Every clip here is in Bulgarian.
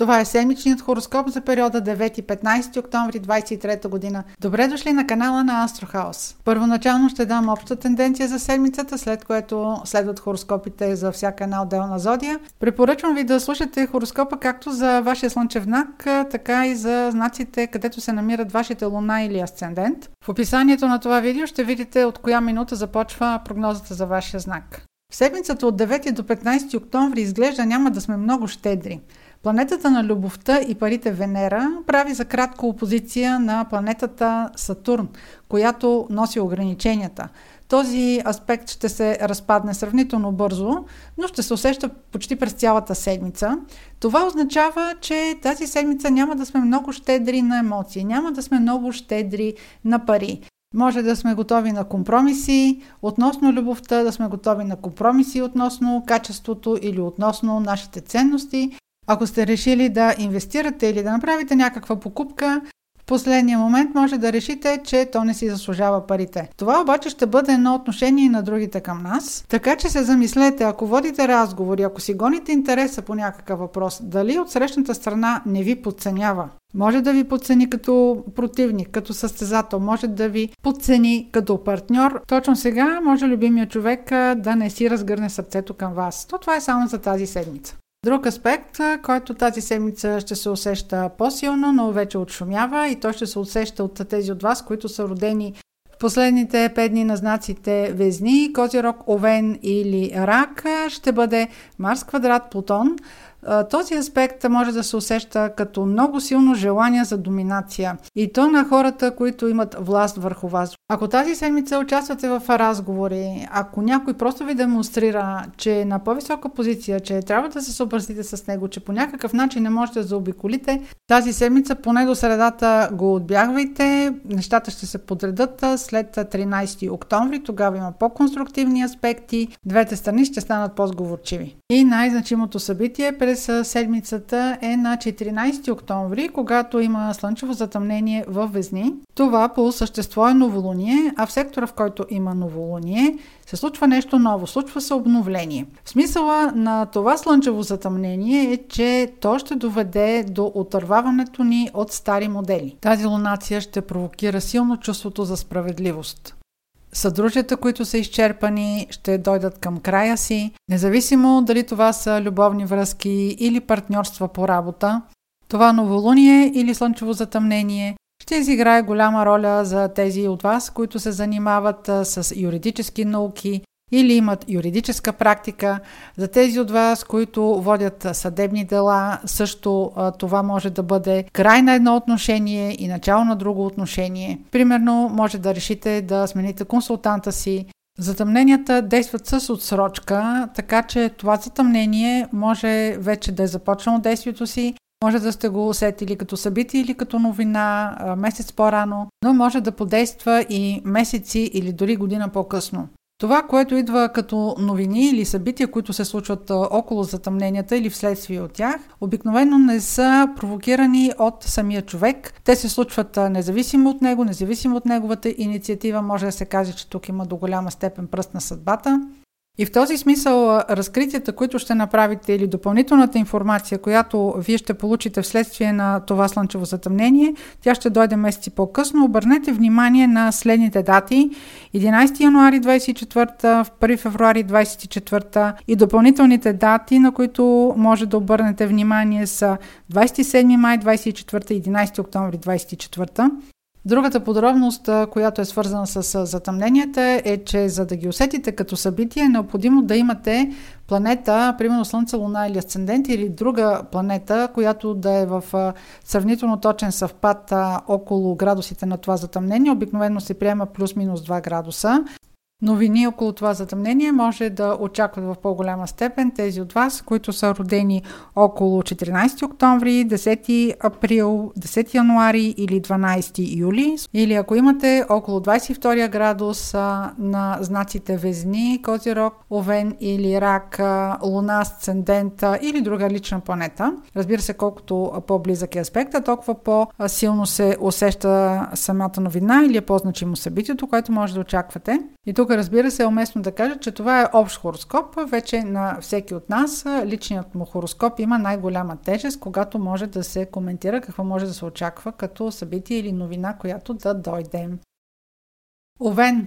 Това е седмичният хороскоп за периода 9-15 октомври 23 година. Добре дошли на канала на Астрохаус. Първоначално ще дам обща тенденция за седмицата, след което следват хороскопите за всяка една отделна зодия. Препоръчвам ви да слушате хороскопа както за вашия слънчев знак, така и за знаците, където се намират вашите луна или асцендент. В описанието на това видео ще видите от коя минута започва прогнозата за вашия знак. В седмицата от 9 до 15 октомври изглежда няма да сме много щедри. Планетата на любовта и парите Венера прави за кратко опозиция на планетата Сатурн, която носи ограниченията. Този аспект ще се разпадне сравнително бързо, но ще се усеща почти през цялата седмица. Това означава, че тази седмица няма да сме много щедри на емоции, няма да сме много щедри на пари. Може да сме готови на компромиси относно любовта, да сме готови на компромиси относно качеството или относно нашите ценности. Ако сте решили да инвестирате или да направите някаква покупка, в последния момент може да решите, че то не си заслужава парите. Това обаче ще бъде едно отношение на другите към нас. Така че се замислете, ако водите разговори, ако си гоните интереса по някакъв въпрос, дали от срещната страна не ви подценява. Може да ви подцени като противник, като състезател, може да ви подцени като партньор. Точно сега може любимия човек да не си разгърне сърцето към вас. То това е само за тази седмица. Друг аспект, който тази седмица ще се усеща по-силно, но вече отшумява и то ще се усеща от тези от вас, които са родени в последните пет дни на знаците Везни, Козирог, Овен или Рак, ще бъде Марс квадрат Плутон – този аспект може да се усеща като много силно желание за доминация. И то на хората, които имат власт върху вас. Ако тази седмица участвате в разговори, ако някой просто ви демонстрира, че е на по-висока позиция, че трябва да се съобразите с него, че по някакъв начин не можете да заобиколите, тази седмица поне до средата го отбягвайте. Нещата ще се подредат след 13 октомври. Тогава има по-конструктивни аспекти. Двете страни ще станат по-сговорчиви. И най-значимото събитие през седмицата е на 14 октомври, когато има слънчево затъмнение в Везни. Това по същество е новолуние, а в сектора, в който има новолуние, се случва нещо ново, случва се обновление. В смисъла на това слънчево затъмнение е, че то ще доведе до отърваването ни от стари модели. Тази лунация ще провокира силно чувството за справедливост. Съдружията, които са изчерпани, ще дойдат към края си, независимо дали това са любовни връзки или партньорства по работа. Това новолуние или слънчево затъмнение ще изиграе голяма роля за тези от вас, които се занимават с юридически науки, или имат юридическа практика. За тези от вас, които водят съдебни дела, също това може да бъде край на едно отношение и начало на друго отношение. Примерно, може да решите да смените консултанта си. Затъмненията действат с отсрочка, така че това затъмнение може вече да е започнало действието си, може да сте го усетили като събитие или като новина месец по-рано, но може да подейства и месеци или дори година по-късно. Това, което идва като новини или събития, които се случват около затъмненията или вследствие от тях, обикновено не са провокирани от самия човек. Те се случват независимо от него, независимо от неговата инициатива. Може да се каже, че тук има до голяма степен пръст на съдбата. И в този смисъл разкритията, които ще направите или допълнителната информация, която вие ще получите вследствие на това слънчево затъмнение, тя ще дойде месеци по-късно. Обърнете внимание на следните дати. 11 януари 24, 1 февруари 24 и допълнителните дати, на които може да обърнете внимание са 27 май 24 и 11 октомври 24. Другата подробност, която е свързана с затъмненията е, че за да ги усетите като събитие е необходимо да имате планета, примерно Слънце, Луна или Асцендент или друга планета, която да е в сравнително точен съвпад около градусите на това затъмнение. Обикновено се приема плюс-минус 2 градуса новини около това затъмнение може да очакват в по-голяма степен тези от вас, които са родени около 14 октомври, 10 април, 10 януари или 12 юли. Или ако имате около 22 градус на знаците Везни, Козирог, Овен или Рак, Луна, Асцендента или друга лична планета. Разбира се, колкото по-близък е аспекта, толкова по-силно се усеща самата новина или е по-значимо събитието, което може да очаквате. И тук Тук разбира се е уместно да кажа, че това е общ хороскоп. Вече на всеки от нас личният му хороскоп има най-голяма тежест, когато може да се коментира какво може да се очаква като събитие или новина, която да дойде. Овен.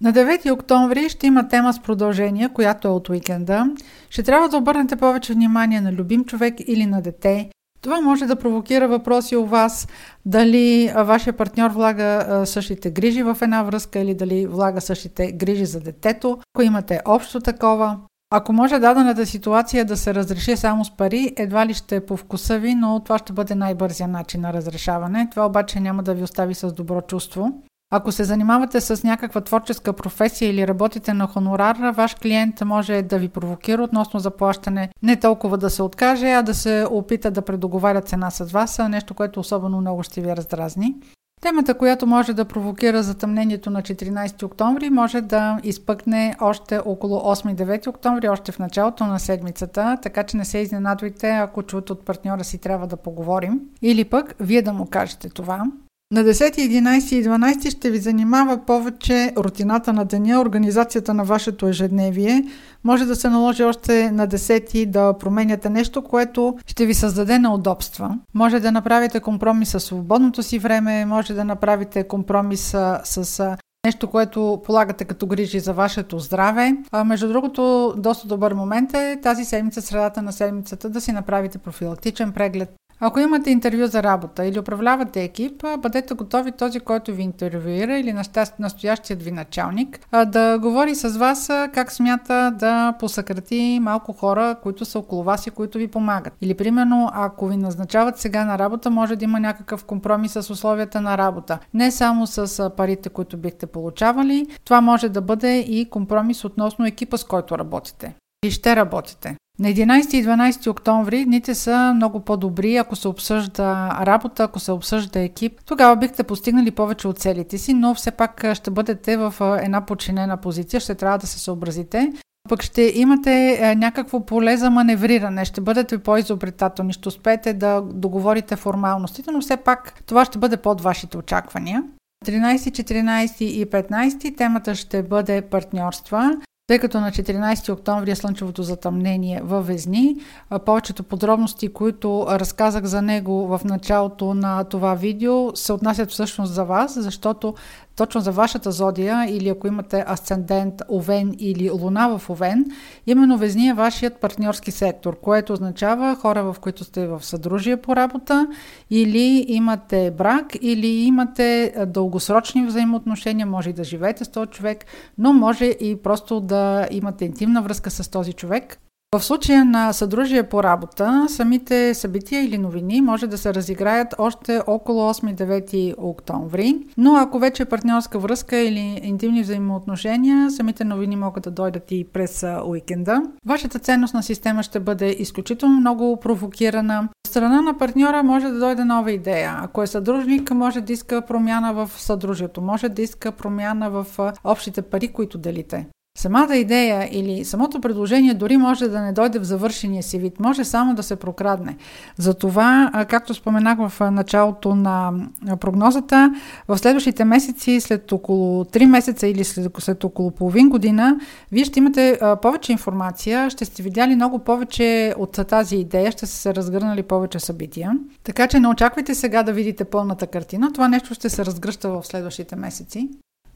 На 9 октомври ще има тема с продължение, която е от уикенда. Ще трябва да обърнете повече внимание на любим човек или на дете. Това може да провокира въпроси у вас, дали вашия партньор влага същите грижи в една връзка или дали влага същите грижи за детето, ако имате общо такова. Ако може дадената ситуация да се разреши само с пари, едва ли ще е по вкуса ви, но това ще бъде най-бързия начин на разрешаване. Това обаче няма да ви остави с добро чувство. Ако се занимавате с някаква творческа професия или работите на хонорар, ваш клиент може да ви провокира относно заплащане не толкова да се откаже, а да се опита да предоговаря цена с вас, нещо, което особено много ще ви раздразни. Темата, която може да провокира затъмнението на 14 октомври, може да изпъкне още около 8-9 октомври, още в началото на седмицата, така че не се изненадвайте, ако чуете от партньора си трябва да поговорим. Или пък вие да му кажете това. На 10, 11 и 12 ще ви занимава повече рутината на деня, организацията на вашето ежедневие. Може да се наложи още на 10 да променяте нещо, което ще ви създаде неудобства. Може да направите компромис с свободното си време, може да направите компромис с нещо, което полагате като грижи за вашето здраве. А, между другото, доста добър момент е тази седмица, средата на седмицата, да си направите профилактичен преглед, ако имате интервю за работа или управлявате екип, бъдете готови този, който ви интервюира или настоящият ви началник да говори с вас как смята да посъкрати малко хора, които са около вас и които ви помагат. Или примерно, ако ви назначават сега на работа, може да има някакъв компромис с условията на работа. Не само с парите, които бихте получавали, това може да бъде и компромис относно екипа, с който работите. И ще работите. На 11 и 12 октомври дните са много по-добри, ако се обсъжда работа, ако се обсъжда екип. Тогава бихте постигнали повече от целите си, но все пак ще бъдете в една подчинена позиция, ще трябва да се съобразите. Пък ще имате някакво поле за маневриране, ще бъдете по-изобретателни, ще успеете да договорите формалностите, но все пак това ще бъде под вашите очаквания. 13, 14 и 15 темата ще бъде партньорства. Тъй като на 14 октомври е слънчевото затъмнение във Везни, повечето подробности, които разказах за него в началото на това видео, се отнасят всъщност за вас, защото точно за вашата зодия или ако имате асцендент Овен или Луна в Овен, именно Везни е вашият партньорски сектор, което означава хора, в които сте в съдружие по работа или имате брак или имате дългосрочни взаимоотношения, може и да живеете с този човек, но може и просто да имате интимна връзка с този човек. В случая на съдружие по работа, самите събития или новини може да се разиграят още около 8-9 октомври, но ако вече е партньорска връзка или интимни взаимоотношения, самите новини могат да дойдат и през уикенда. Вашата ценностна система ще бъде изключително много провокирана. От страна на партньора може да дойде нова идея. Ако е съдружник, може да иска промяна в съдружието, може да иска промяна в общите пари, които делите. Самата идея или самото предложение дори може да не дойде в завършения си вид, може само да се прокрадне. Затова, както споменах в началото на прогнозата, в следващите месеци, след около 3 месеца или след, след около половин година, вие ще имате повече информация, ще сте видяли много повече от тази идея, ще се разгърнали повече събития. Така че не очаквайте сега да видите пълната картина. Това нещо ще се разгръща в следващите месеци.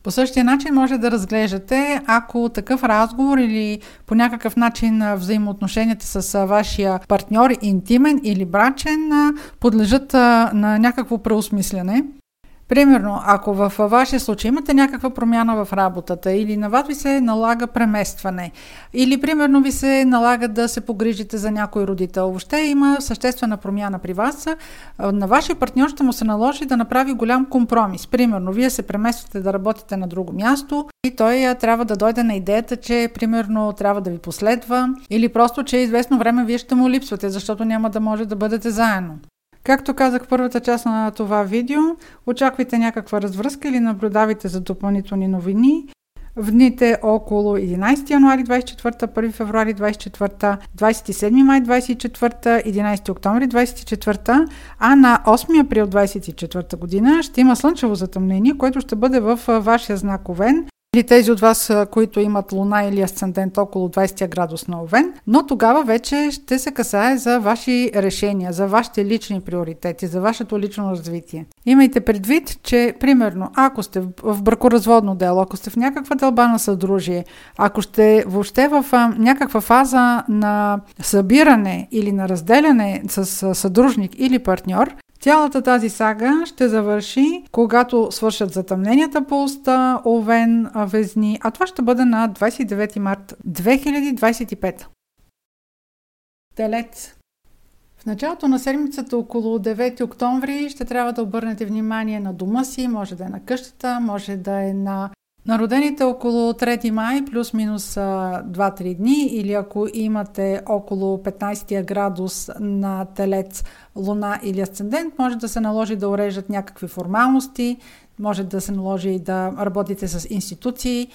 По същия начин може да разглеждате, ако такъв разговор или по някакъв начин взаимоотношенията с вашия партньор, интимен или брачен, подлежат на някакво преосмислене. Примерно, ако в вашия случай имате някаква промяна в работата или на вас ви се налага преместване, или примерно ви се налага да се погрижите за някой родител, въобще има съществена промяна при вас, на вашия партньор ще му се наложи да направи голям компромис. Примерно, вие се премествате да работите на друго място и той трябва да дойде на идеята, че примерно трябва да ви последва или просто, че известно време вие ще му липсвате, защото няма да може да бъдете заедно. Както казах в първата част на това видео, очаквайте някаква развръзка или наблюдавайте за допълнителни новини. В дните около 11 януари 24, 1 февруари 24, 27 май 24, 11 октомври 24, а на 8 април 24 година ще има слънчево затъмнение, което ще бъде в вашия знак Овен или тези от вас, които имат луна или асцендент около 20 градус на Овен, но тогава вече ще се касае за ваши решения, за вашите лични приоритети, за вашето лично развитие. Имайте предвид, че примерно, ако сте в бракоразводно дело, ако сте в някаква дълба на съдружие, ако сте въобще в някаква фаза на събиране или на разделяне с съдружник или партньор, Цялата тази сага ще завърши, когато свършат затъмненията по уста, Овен, Везни, а това ще бъде на 29 март 2025. Телец. В началото на седмицата, около 9 октомври, ще трябва да обърнете внимание на дома си, може да е на къщата, може да е на на родените около 3 май, плюс-минус 2-3 дни, или ако имате около 15 градус на телец, луна или асцендент, може да се наложи да уреждат някакви формалности, може да се наложи да работите с институции,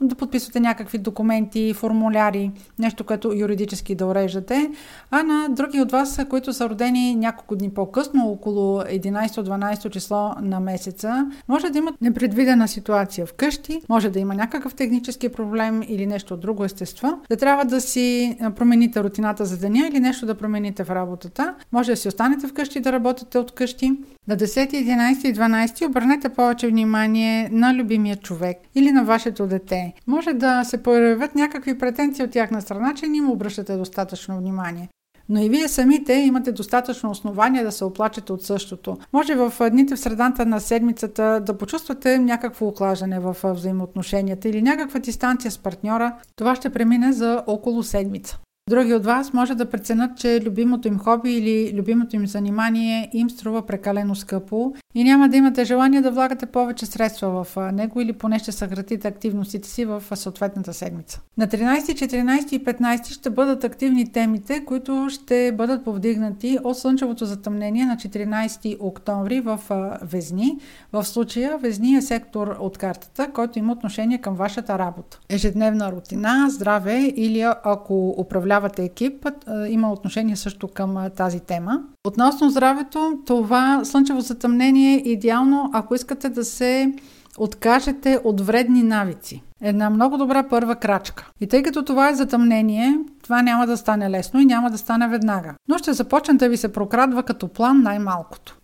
да подписвате някакви документи, формуляри, нещо, което юридически да уреждате. А на други от вас, които са родени няколко дни по-късно, около 11-12 число на месеца, може да имат непредвидена ситуация вкъщи, може да има някакъв технически проблем или нещо от друго естество, да трябва да си промените рутината за деня или нещо да промените в работата. Може да си останете вкъщи да работите от къщи. На 10, 11 и 12 обърнете повече внимание на любимия човек или на вашето дете. Може да се появят някакви претенции от тяхна страна, че не им обръщате достатъчно внимание. Но и вие самите имате достатъчно основания да се оплачете от същото. Може в дните в средата на седмицата да почувствате някакво охлаждане в взаимоотношенията или някаква дистанция с партньора. Това ще премине за около седмица. Други от вас може да преценят, че любимото им хоби или любимото им занимание им струва прекалено скъпо и няма да имате желание да влагате повече средства в него или поне ще съкратите активностите си в съответната седмица. На 13, 14 и 15 ще бъдат активни темите, които ще бъдат повдигнати от слънчевото затъмнение на 14 октомври в Везни. В случая Везни е сектор от картата, който има отношение към вашата работа. Ежедневна рутина, здраве или ако управлявате екип, има отношение също към тази тема. Относно здравето, това слънчево затъмнение е идеално, ако искате да се откажете от вредни навици. Една много добра първа крачка. И тъй като това е затъмнение, това няма да стане лесно и няма да стане веднага. Но ще започне да ви се прокрадва като план най-малкото.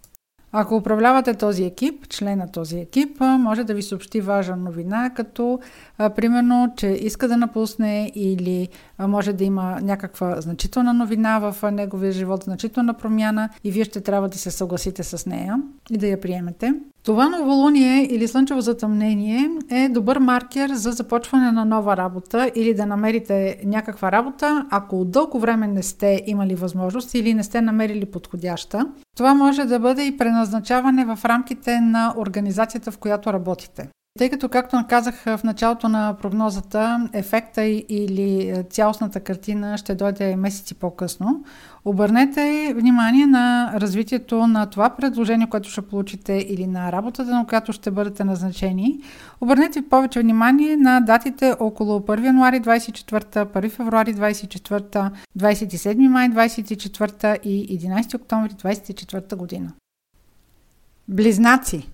Ако управлявате този екип, член на този екип, може да ви съобщи важна новина, като а, примерно, че иска да напусне или а, може да има някаква значителна новина в неговия живот, значителна промяна и вие ще трябва да се съгласите с нея и да я приемете. Това новолуние или слънчево затъмнение е добър маркер за започване на нова работа или да намерите някаква работа, ако от дълго време не сте имали възможност или не сте намерили подходяща. Това може да бъде и преназначаване в рамките на организацията, в която работите. Тъй като, както казах в началото на прогнозата, ефекта или цялостната картина ще дойде месеци по-късно, обърнете внимание на развитието на това предложение, което ще получите или на работата, на която ще бъдете назначени. Обърнете повече внимание на датите около 1 януари 24, 1 февруари 24, 27 май 24 и 11 октомври 24 година. Близнаци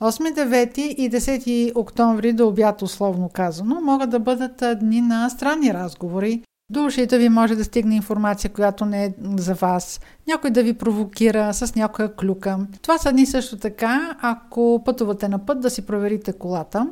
8, 9 и 10 октомври до обяд, условно казано, могат да бъдат дни на странни разговори. До ушите ви може да стигне информация, която не е за вас. Някой да ви провокира с някоя клюка. Това са дни също така, ако пътувате на път, да си проверите колата.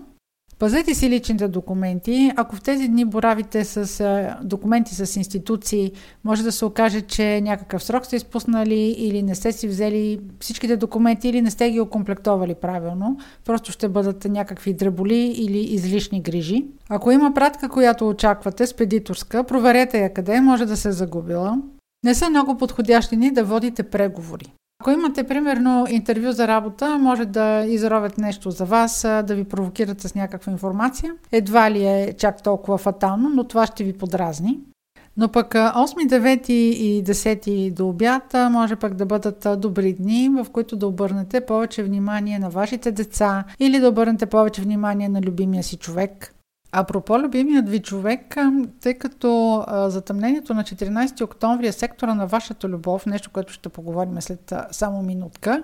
Пазете си личните документи. Ако в тези дни боравите с документи с институции, може да се окаже, че някакъв срок сте изпуснали или не сте си взели всичките документи или не сте ги окомплектовали правилно. Просто ще бъдат някакви дреболи или излишни грижи. Ако има пратка, която очаквате, спедиторска, проверете я къде може да се загубила. Не са много подходящи ни да водите преговори. Ако имате, примерно, интервю за работа, може да изровят нещо за вас, да ви провокират с някаква информация. Едва ли е чак толкова фатално, но това ще ви подразни. Но пък 8, 9 и 10 до обяд може пък да бъдат добри дни, в които да обърнете повече внимание на вашите деца или да обърнете повече внимание на любимия си човек. Апропо любимият ви човек, тъй като а, затъмнението на 14 октомври е сектора на вашата любов, нещо, което ще поговорим след а, само минутка,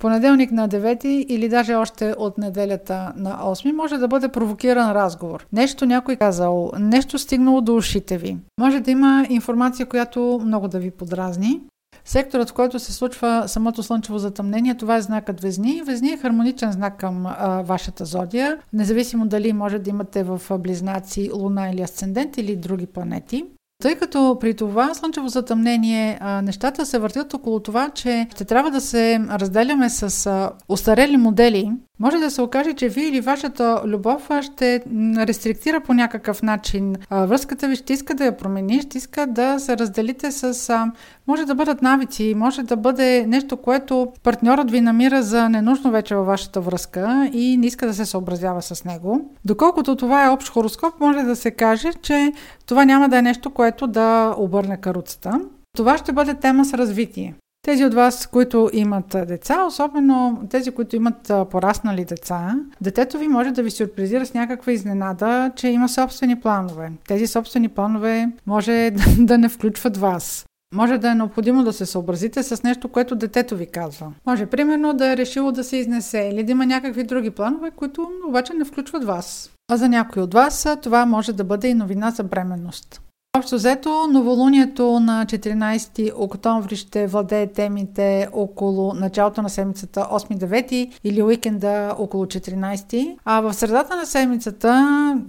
понеделник на 9 или даже още от неделята на 8 може да бъде провокиран разговор. Нещо някой казал, нещо стигнало до ушите ви. Може да има информация, която много да ви подразни. Секторът, в който се случва самото слънчево затъмнение, това е знакът Везни. Везни е хармоничен знак към а, вашата зодия, независимо дали може да имате в близнаци Луна или Асцендент или други планети. Тъй като при това слънчево затъмнение нещата се въртят около това, че ще трябва да се разделяме с устарели модели, може да се окаже, че вие или вашата любов ще рестриктира по някакъв начин връзката ви, ще иска да я промени, ще иска да се разделите с... Може да бъдат навици, може да бъде нещо, което партньорът ви намира за ненужно вече във вашата връзка и не иска да се съобразява с него. Доколкото това е общ хороскоп, може да се каже, че това няма да е нещо, което да обърне каруцата. Това ще бъде тема с развитие. Тези от вас, които имат деца, особено тези, които имат пораснали деца, детето ви може да ви сюрпризира с някаква изненада, че има собствени планове. Тези собствени планове може да не включват вас. Може да е необходимо да се съобразите с нещо, което детето ви казва. Може, примерно, да е решило да се изнесе или да има някакви други планове, които обаче не включват вас. А за някой от вас това може да бъде и новина за бременност. Общо взето, новолунието на 14 октомври ще владее темите около началото на седмицата 8-9 или уикенда около 14, а в средата на седмицата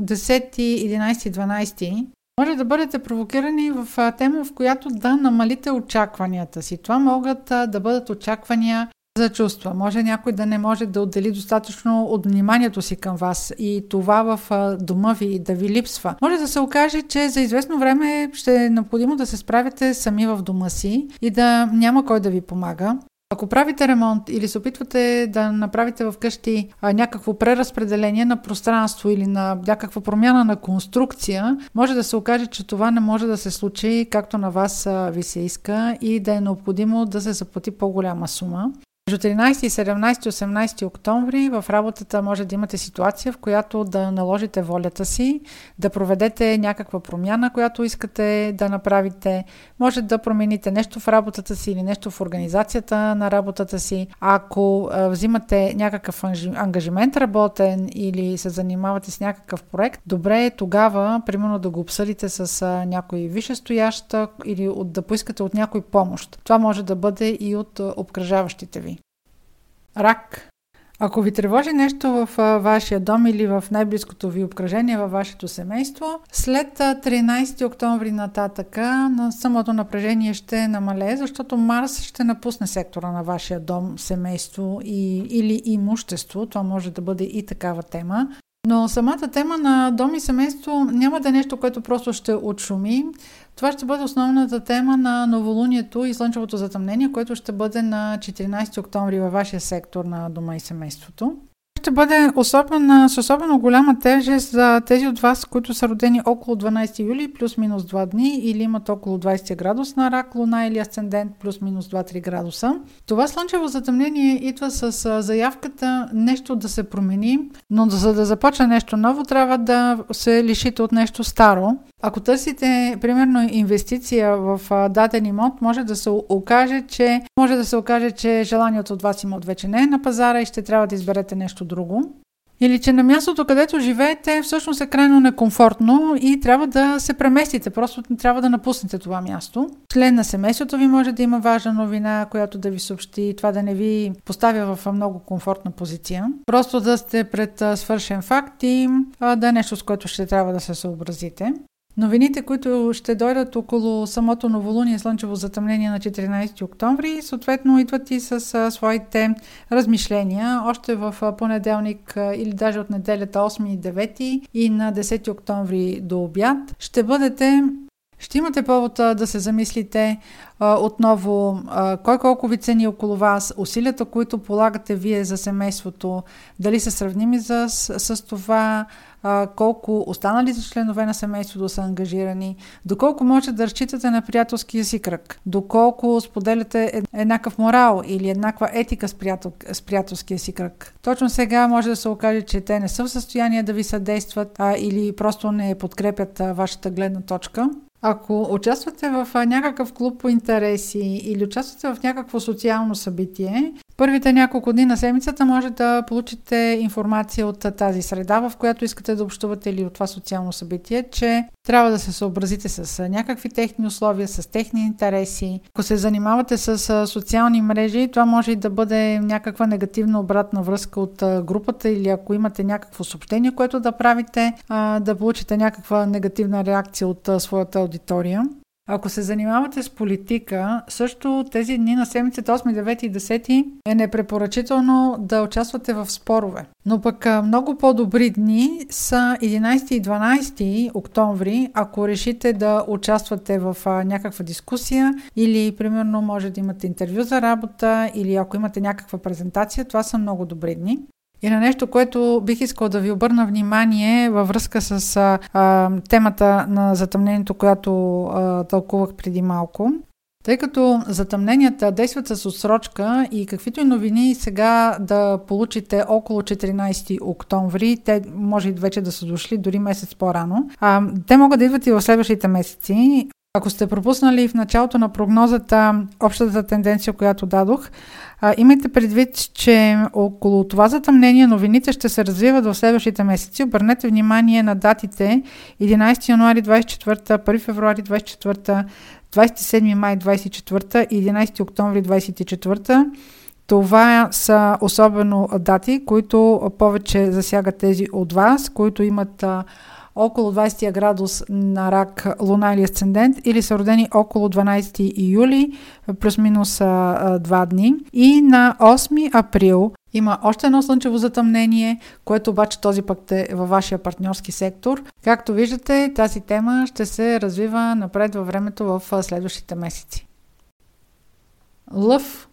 10, 11, 12 може да бъдете провокирани в тема, в която да намалите очакванията си. Това могат да бъдат очаквания за чувства. Може някой да не може да отдели достатъчно от вниманието си към вас и това в дома ви да ви липсва. Може да се окаже, че за известно време ще е необходимо да се справяте сами в дома си и да няма кой да ви помага. Ако правите ремонт или се опитвате да направите вкъщи а, някакво преразпределение на пространство или на някаква промяна на конструкция, може да се окаже, че това не може да се случи както на вас а, ви се иска и да е необходимо да се заплати по-голяма сума. Между 13 и 17 18 октомври в работата може да имате ситуация, в която да наложите волята си, да проведете някаква промяна, която искате да направите. Може да промените нещо в работата си или нещо в организацията на работата си. Ако взимате някакъв ангажимент работен или се занимавате с някакъв проект, добре е тогава, примерно, да го обсъдите с някой висшестоящ или да поискате от някой помощ. Това може да бъде и от обкръжаващите ви. Рак. Ако ви тревожи нещо в вашия дом или в най-близкото ви обкръжение във вашето семейство, след 13 октомври нататъка на самото напрежение ще намалее, защото Марс ще напусне сектора на вашия дом, семейство и, или имущество. Това може да бъде и такава тема. Но самата тема на дом и семейство няма да е нещо, което просто ще отшуми. Това ще бъде основната тема на новолунието и слънчевото затъмнение, което ще бъде на 14 октомври във вашия сектор на дома и семейството ще бъде особена, с особено голяма тежест за тези от вас, които са родени около 12 юли, плюс-минус 2 дни или имат около 20 градус на рак, луна или асцендент, плюс-минус 2-3 градуса. Това слънчево затъмнение идва с заявката нещо да се промени, но за да започне нещо ново, трябва да се лишите от нещо старо. Ако търсите, примерно, инвестиция в даден имот, може да се окаже, че може да се окаже, че желанието от вас имот вече не е на пазара и ще трябва да изберете нещо друго. Или че на мястото, където живеете, всъщност е крайно некомфортно и трябва да се преместите. Просто трябва да напуснете това място. Член на семейството ви може да има важна новина, която да ви съобщи. Това да не ви поставя в много комфортна позиция. Просто да сте пред свършен факт и да е нещо, с което ще трябва да се съобразите. Новините, които ще дойдат около самото новолуние слънчево затъмнение на 14 октомври, съответно идват и с своите размишления. Още в понеделник или даже от неделята 8 и 9 и на 10 октомври до обяд ще бъдете ще имате повод да се замислите а, отново а, кой колко ви цени около вас, усилията, които полагате вие за семейството, дали са сравними с, с това, колко останалите членове на семейството са ангажирани, доколко можете да разчитате на приятелския си кръг, доколко споделяте еднакъв морал или еднаква етика с, приятел, с приятелския си кръг. Точно сега може да се окаже, че те не са в състояние да ви съдействат а, или просто не подкрепят а, вашата гледна точка. Ако участвате в някакъв клуб по интереси или участвате в някакво социално събитие, Първите няколко дни на седмицата може да получите информация от тази среда, в която искате да общувате или от това социално събитие, че трябва да се съобразите с някакви техни условия, с техни интереси. Ако се занимавате с социални мрежи, това може и да бъде някаква негативна обратна връзка от групата или ако имате някакво съобщение, което да правите, да получите някаква негативна реакция от своята аудитория. Ако се занимавате с политика, също тези дни на седмицата 8, 9 и 10 е непрепоръчително да участвате в спорове. Но пък много по-добри дни са 11 и 12 октомври, ако решите да участвате в някаква дискусия или примерно може да имате интервю за работа или ако имате някаква презентация, това са много добри дни. И на нещо, което бих искал да ви обърна внимание във връзка с а, а, темата на затъмнението, която а, тълкувах преди малко. Тъй като затъмненията действат с отсрочка и каквито и новини сега да получите около 14 октомври, те може и вече да са дошли дори месец по-рано, а, те могат да идват и в следващите месеци. Ако сте пропуснали в началото на прогнозата общата тенденция, която дадох, а, имайте предвид, че около това затъмнение новините ще се развиват в следващите месеци. Обърнете внимание на датите 11 януари 24, 1 февруари 24, 27 май 24 и 11 октомври 24. Това са особено дати, които повече засягат тези от вас, които имат около 20 градус на рак, луна или асцендент, или са родени около 12 юли, плюс-минус 2 дни. И на 8 април има още едно слънчево затъмнение, което обаче този път е във вашия партньорски сектор. Както виждате, тази тема ще се развива напред във времето в следващите месеци. Лъв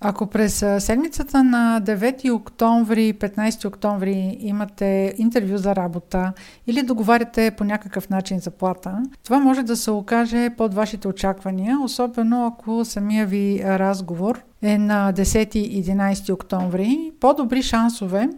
ако през седмицата на 9 октомври, 15 октомври имате интервю за работа или договаряте по някакъв начин заплата, това може да се окаже под вашите очаквания, особено ако самия ви разговор е на 10-11 октомври. По-добри шансове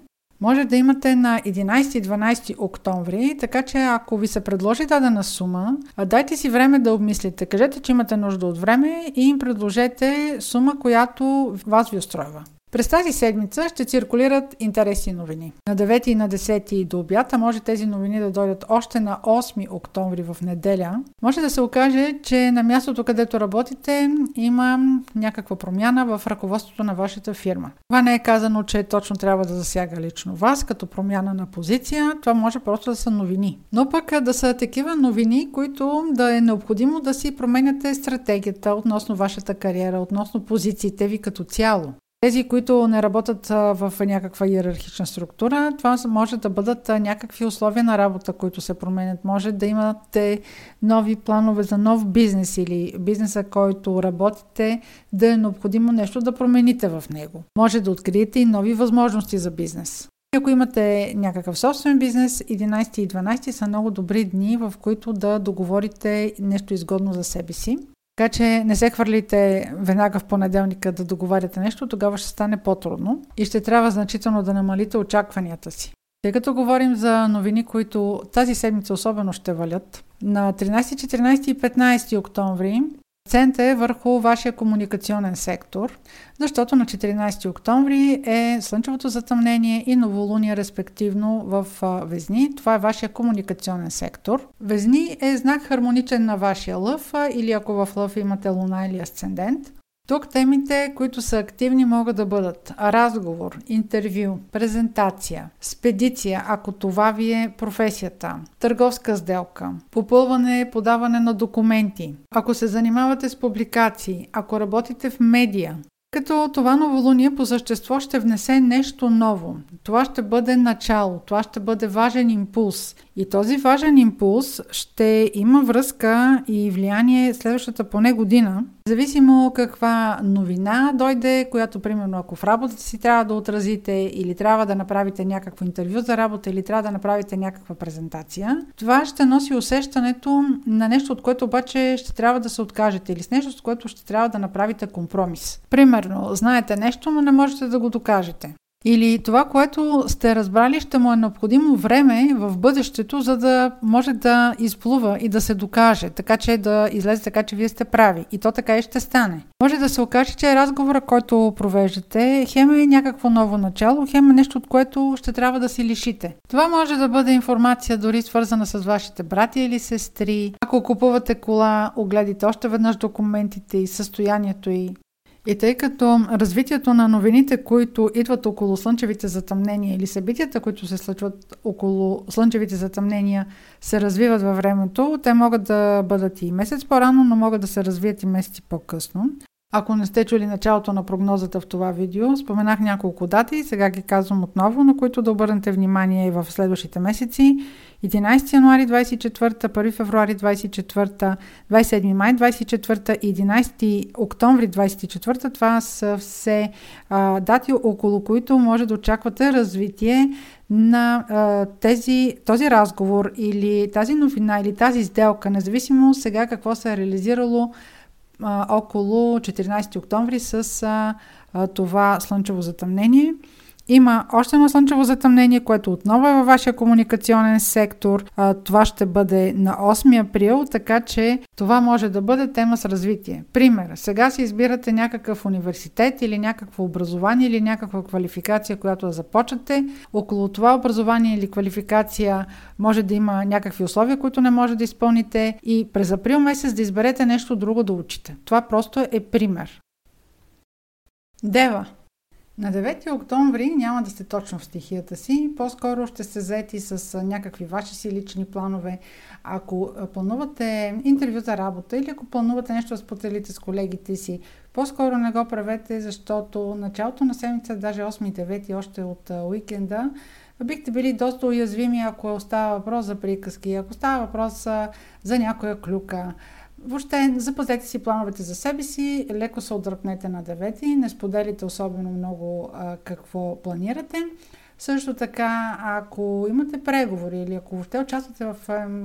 може да имате на 11 и 12 октомври, така че ако ви се предложи дадена сума, дайте си време да обмислите. Кажете, че имате нужда от време и им предложете сума, която вас ви устройва. През тази седмица ще циркулират интересни новини. На 9 и на 10 до обята може тези новини да дойдат още на 8 октомври в неделя. Може да се окаже, че на мястото, където работите, има някаква промяна в ръководството на вашата фирма. Това не е казано, че точно трябва да засяга лично вас, като промяна на позиция. Това може просто да са новини. Но пък да са такива новини, които да е необходимо да си променяте стратегията относно вашата кариера, относно позициите ви като цяло. Тези, които не работят в някаква иерархична структура, това може да бъдат някакви условия на работа, които се променят. Може да имате нови планове за нов бизнес или бизнеса, който работите, да е необходимо нещо да промените в него. Може да откриете и нови възможности за бизнес. Ако имате някакъв собствен бизнес, 11 и 12 са много добри дни, в които да договорите нещо изгодно за себе си. Така че не се хвърлите веднага в понеделника да договаряте нещо, тогава ще стане по-трудно и ще трябва значително да намалите очакванията си. Тъй като говорим за новини, които тази седмица особено ще валят, на 13, 14 и 15 октомври Акцента е върху вашия комуникационен сектор, защото на 14 октомври е слънчевото затъмнение и новолуние респективно в Везни. Това е вашия комуникационен сектор. Везни е знак хармоничен на вашия лъв или ако в лъв имате луна или асцендент. Тук темите, които са активни, могат да бъдат разговор, интервю, презентация, спедиция, ако това ви е професията, търговска сделка, попълване, подаване на документи, ако се занимавате с публикации, ако работите в медия, като това новолуние по същество ще внесе нещо ново. Това ще бъде начало, това ще бъде важен импулс. И този важен импулс ще има връзка и влияние следващата поне година, зависимо каква новина дойде, която примерно ако в работата си трябва да отразите или трябва да направите някакво интервю за работа или трябва да направите някаква презентация, това ще носи усещането на нещо, от което обаче ще трябва да се откажете или с нещо, с което ще трябва да направите компромис. Примерно, знаете нещо, но не можете да го докажете. Или това, което сте разбрали, ще му е необходимо време в бъдещето, за да може да изплува и да се докаже, така че да излезе така, че вие сте прави. И то така и ще стане. Може да се окаже, че разговора, който провеждате, хем е някакво ново начало, хем е нещо, от което ще трябва да се лишите. Това може да бъде информация дори свързана с вашите брати или сестри. Ако купувате кола, огледайте още веднъж документите и състоянието и и тъй като развитието на новините, които идват около слънчевите затъмнения или събитията, които се случват около слънчевите затъмнения, се развиват във времето, те могат да бъдат и месец по-рано, но могат да се развият и месеци по-късно. Ако не сте чули началото на прогнозата в това видео, споменах няколко дати и сега ги казвам отново, на които да обърнете внимание и в следващите месеци. 11 януари 24, 1 февруари 24, 27 май 24 и 11 октомври 24. Това са все а, дати, около които може да очаквате развитие на а, тези, този разговор или тази новина или тази сделка, независимо сега какво се е реализирало около 14 октомври с това слънчево затъмнение. Има още едно слънчево затъмнение, което отново е във вашия комуникационен сектор. А, това ще бъде на 8 април, така че това може да бъде тема с развитие. Пример, сега си избирате някакъв университет или някакво образование или някаква квалификация, която да започнете. Около това образование или квалификация може да има някакви условия, които не може да изпълните и през април месец да изберете нещо друго да учите. Това просто е пример. Дева. На 9 октомври няма да сте точно в стихията си, по-скоро ще се заети с някакви ваши си лични планове. Ако планувате интервю за работа или ако планувате нещо да споделите с колегите си, по-скоро не го правете, защото началото на седмица, даже 8-9 още от уикенда, бихте били доста уязвими, ако остава въпрос за приказки, ако става въпрос за някоя клюка. Въобще, запазете си плановете за себе си, леко се отдръпнете на девети, не споделите особено много а, какво планирате. Също така, ако имате преговори или ако въобще участвате в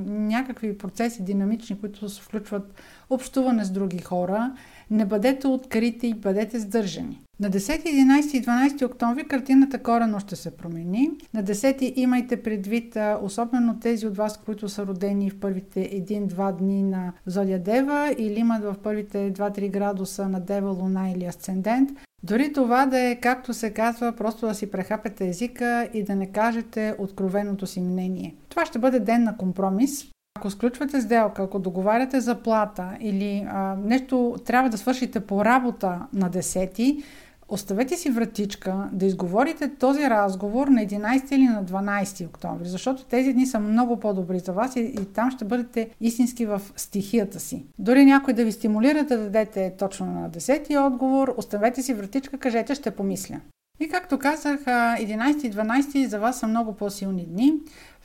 някакви процеси динамични, които се включват общуване с други хора, не бъдете открити и бъдете сдържани. На 10, 11 и 12 октомври картината корено ще се промени. На 10 имайте предвид, особено тези от вас, които са родени в първите 1-2 дни на Зодия Дева или имат в първите 2-3 градуса на Дева, Луна или Асцендент. Дори това да е, както се казва, просто да си прехапете езика и да не кажете откровеното си мнение. Това ще бъде ден на компромис. Ако сключвате сделка, ако договаряте заплата или а, нещо трябва да свършите по работа на 10, Оставете си вратичка да изговорите този разговор на 11 или на 12 октомври, защото тези дни са много по-добри за вас и, и там ще бъдете истински в стихията си. Дори някой да ви стимулира да дадете точно на 10 отговор, оставете си вратичка, кажете ще помисля. И както казах, 11 и 12 за вас са много по-силни дни.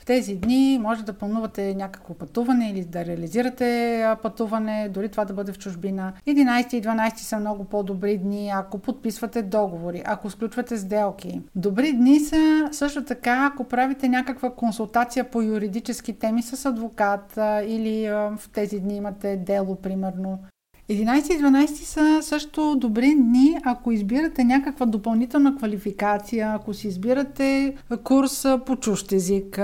В тези дни може да планувате някакво пътуване или да реализирате пътуване, дори това да бъде в чужбина. 11 и 12 са много по-добри дни, ако подписвате договори, ако сключвате сделки. Добри дни са също така, ако правите някаква консултация по юридически теми с адвокат или в тези дни имате дело, примерно. 11 и 12 са също добри дни, ако избирате някаква допълнителна квалификация, ако си избирате курс по чужд език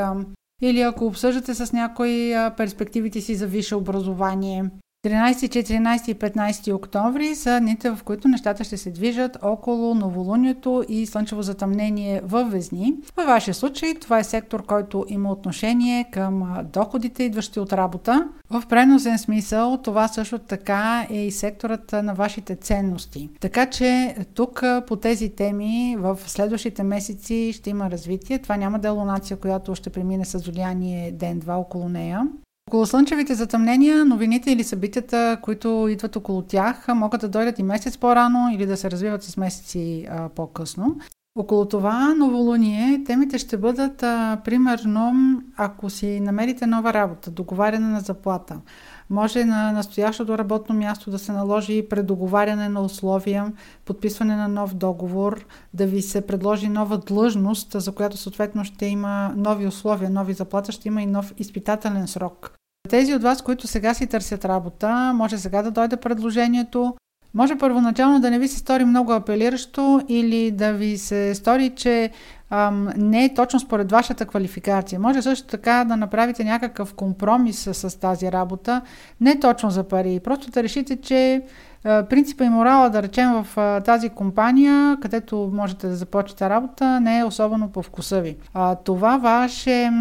или ако обсъждате с някой перспективите си за висше образование. 13, 14 и 15 октомври са дните, в които нещата ще се движат около новолунието и слънчево затъмнение в Везни. Във вашия случай това е сектор, който има отношение към доходите, идващи от работа. В преносен смисъл това също така е и секторът на вашите ценности. Така че тук по тези теми в следващите месеци ще има развитие. Това няма да е лунация, която ще премине с влияние ден-два около нея. Около слънчевите затъмнения, новините или събитията, които идват около тях, могат да дойдат и месец по-рано или да се развиват с месеци а, по-късно. Около това новолуние темите ще бъдат, а, примерно, ако си намерите нова работа, договаряне на заплата, може на настоящото работно място да се наложи предоговаряне на условия, подписване на нов договор, да ви се предложи нова длъжност, за която съответно ще има нови условия, нови заплата, ще има и нов изпитателен срок. Тези от вас, които сега си търсят работа, може сега да дойде предложението. Може първоначално да не ви се стори много апелиращо или да ви се стори, че ам, не е точно според вашата квалификация. Може също така да направите някакъв компромис с, с тази работа, не точно за пари. Просто да решите, че принципа и морала, да речем, в тази компания, където можете да започнете работа, не е особено по вкуса ви. Това ваше,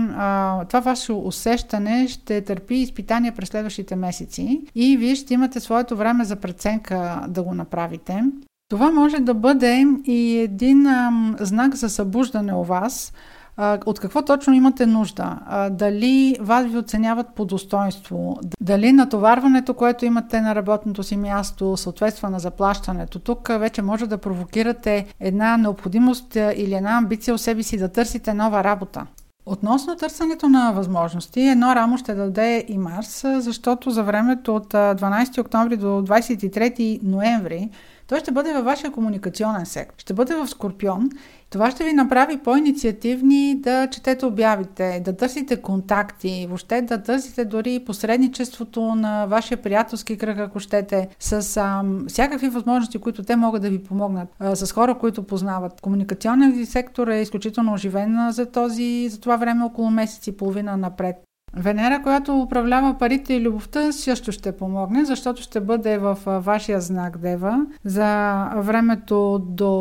това ваше усещане ще търпи изпитания през следващите месеци и вие ще имате своето време за преценка да го направите. Това може да бъде и един знак за събуждане у вас, от какво точно имате нужда? Дали вас ви оценяват по достоинство? Дали натоварването, което имате на работното си място, съответства на заплащането? Тук вече може да провокирате една необходимост или една амбиция у себе си да търсите нова работа. Относно търсенето на възможности, едно рамо ще даде и Марс, защото за времето от 12 октомври до 23 ноември той ще бъде във вашия комуникационен сектор. Ще бъде в Скорпион. Това ще ви направи по-инициативни да четете обявите, да търсите контакти, въобще да търсите дори посредничеството на вашия приятелски кръг, ако щете, с а, всякакви възможности, които те могат да ви помогнат, а, с хора, които познават. Комуникационният сектор е изключително оживен за, този, за това време около месец и половина напред. Венера, която управлява парите и любовта, също ще помогне, защото ще бъде в вашия знак Дева за времето до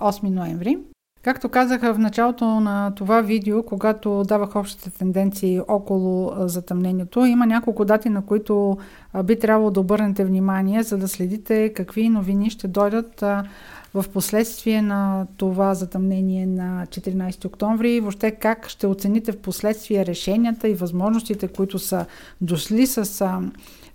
8 ноември. Както казах в началото на това видео, когато давах общите тенденции около затъмнението, има няколко дати, на които би трябвало да обърнете внимание, за да следите какви новини ще дойдат в последствие на това затъмнение на 14 октомври и въобще как ще оцените в последствие решенията и възможностите, които са дошли с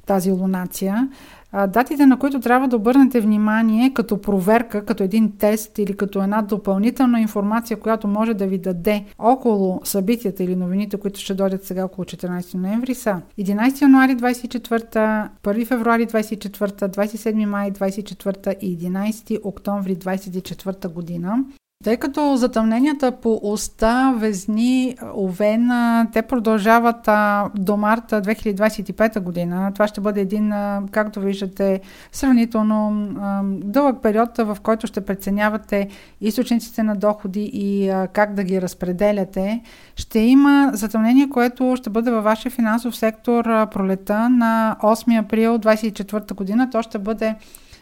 тази лунация. Датите, на които трябва да обърнете внимание като проверка, като един тест или като една допълнителна информация, която може да ви даде около събитията или новините, които ще дойдат сега около 14 ноември са 11 януари 24, 1 февруари 24, 27 май 24 и 11 октомври 24 година. Тъй като затъмненията по уста, везни, овен, те продължават а, до марта 2025 година. Това ще бъде един, а, както виждате, сравнително а, дълъг период, в който ще преценявате източниците на доходи и а, как да ги разпределяте. Ще има затъмнение, което ще бъде във вашия финансов сектор а, пролета на 8 април 2024 година. То ще бъде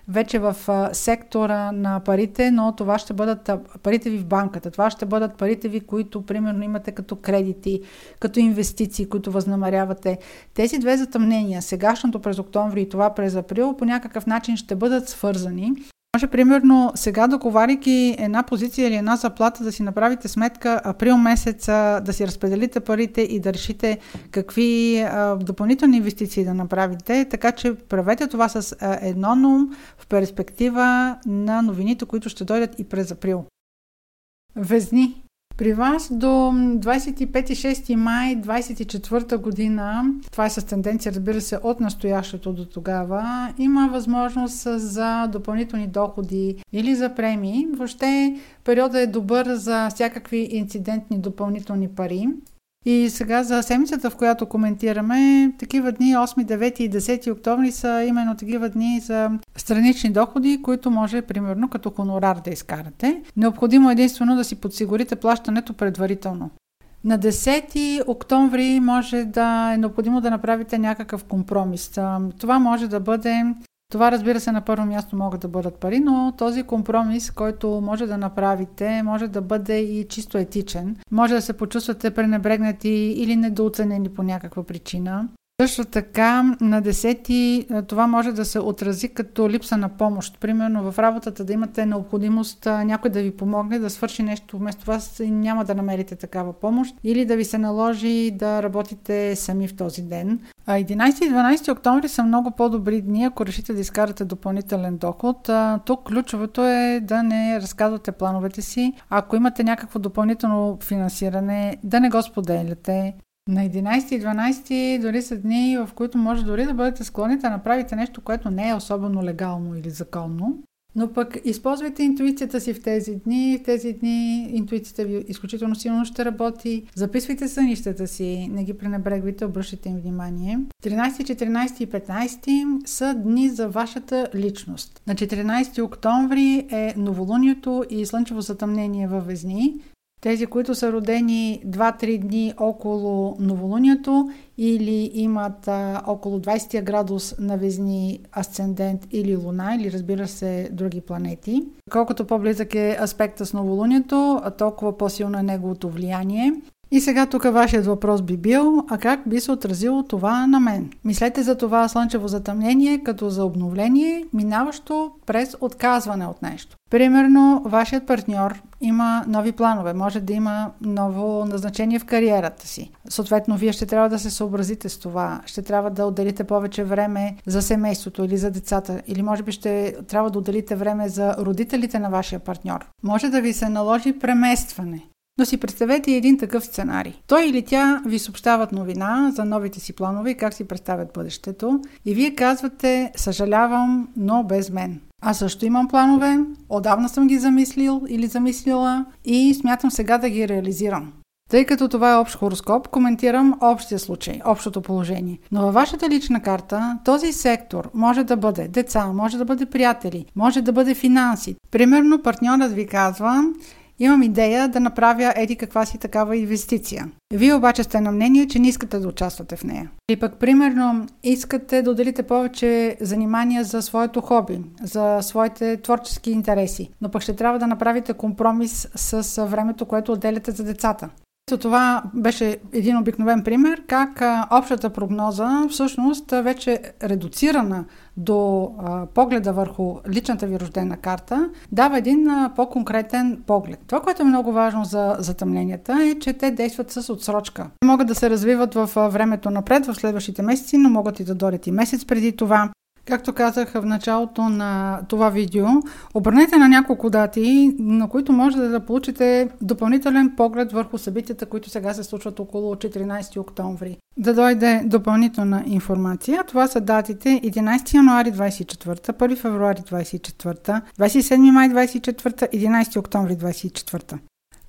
вече в сектора на парите, но това ще бъдат парите ви в банката. Това ще бъдат парите ви, които примерно имате като кредити, като инвестиции, които възнамерявате. Тези две затъмнения, сегашното през октомври и това през април, по някакъв начин ще бъдат свързани. Може, примерно, сега договаряйки една позиция или една заплата да си направите сметка април месец да си разпределите парите и да решите какви а, допълнителни инвестиции да направите, така че правете това с а, едно ном в перспектива на новините, които ще дойдат и през април. Везни. При вас до 25-6 май 24 година, това е с тенденция, разбира се, от настоящето до тогава, има възможност за допълнителни доходи или за премии. Въобще периода е добър за всякакви инцидентни допълнителни пари. И сега за седмицата, в която коментираме, такива дни 8, 9 и 10 октомври са именно такива дни за странични доходи, които може примерно като хонорар да изкарате. Необходимо е единствено да си подсигурите плащането предварително. На 10 октомври може да е необходимо да направите някакъв компромис. Това може да бъде това, разбира се, на първо място могат да бъдат пари, но този компромис, който може да направите, може да бъде и чисто етичен. Може да се почувствате пренебрегнати или недооценени по някаква причина. Също така на 10 това може да се отрази като липса на помощ. Примерно в работата да имате необходимост някой да ви помогне да свърши нещо вместо вас и няма да намерите такава помощ или да ви се наложи да работите сами в този ден. 11 и 12 октомври са много по-добри дни, ако решите да изкарате допълнителен доход. Тук ключовото е да не разказвате плановете си. Ако имате някакво допълнително финансиране, да не го споделяте. На 11 и 12 дори са дни, в които може дори да бъдете склонни да направите нещо, което не е особено легално или законно. Но пък използвайте интуицията си в тези дни. В тези дни интуицията ви изключително силно ще работи. Записвайте сънищата си, не ги пренебрегвайте, обръщайте им внимание. 13, 14 и 15 са дни за вашата личност. На 14 октомври е новолунието и слънчево затъмнение във Везни. Тези, които са родени 2-3 дни около новолунието или имат а, около 20 градус на везни асцендент или луна, или разбира се други планети. Колкото по-близък е аспекта с новолунието, толкова по-силно е неговото влияние. И сега тук вашият въпрос би бил, а как би се отразило това на мен? Мислете за това слънчево затъмнение като за обновление, минаващо през отказване от нещо. Примерно, вашият партньор има нови планове, може да има ново назначение в кариерата си. Съответно, вие ще трябва да се съобразите с това, ще трябва да отделите повече време за семейството или за децата, или може би ще трябва да отделите време за родителите на вашия партньор. Може да ви се наложи преместване. Но си представете един такъв сценарий. Той или тя ви съобщават новина за новите си планове и как си представят бъдещето и вие казвате съжалявам, но без мен. Аз също имам планове, отдавна съм ги замислил или замислила и смятам сега да ги реализирам. Тъй като това е общ хороскоп, коментирам общия случай, общото положение. Но във вашата лична карта този сектор може да бъде деца, може да бъде приятели, може да бъде финанси. Примерно партньорът ви казва, Имам идея да направя еди каква си такава инвестиция. Вие обаче сте на мнение, че не искате да участвате в нея. Или пък, примерно, искате да отделите повече занимания за своето хоби, за своите творчески интереси, но пък ще трябва да направите компромис с времето, което отделяте за децата. Това беше един обикновен пример как общата прогноза всъщност вече е редуцирана до погледа върху личната ви рождена карта, дава един по-конкретен поглед. Това, което е много важно за затъмненията е, че те действат с отсрочка. Могат да се развиват в времето напред, в следващите месеци, но могат и да дойдат и месец преди това. Както казах в началото на това видео, обърнете на няколко дати, на които може да получите допълнителен поглед върху събитията, които сега се случват около 14 октомври. Да дойде допълнителна информация. Това са датите 11 януари 24, 1 февруари 24, 27 май 24, 11 октомври 24.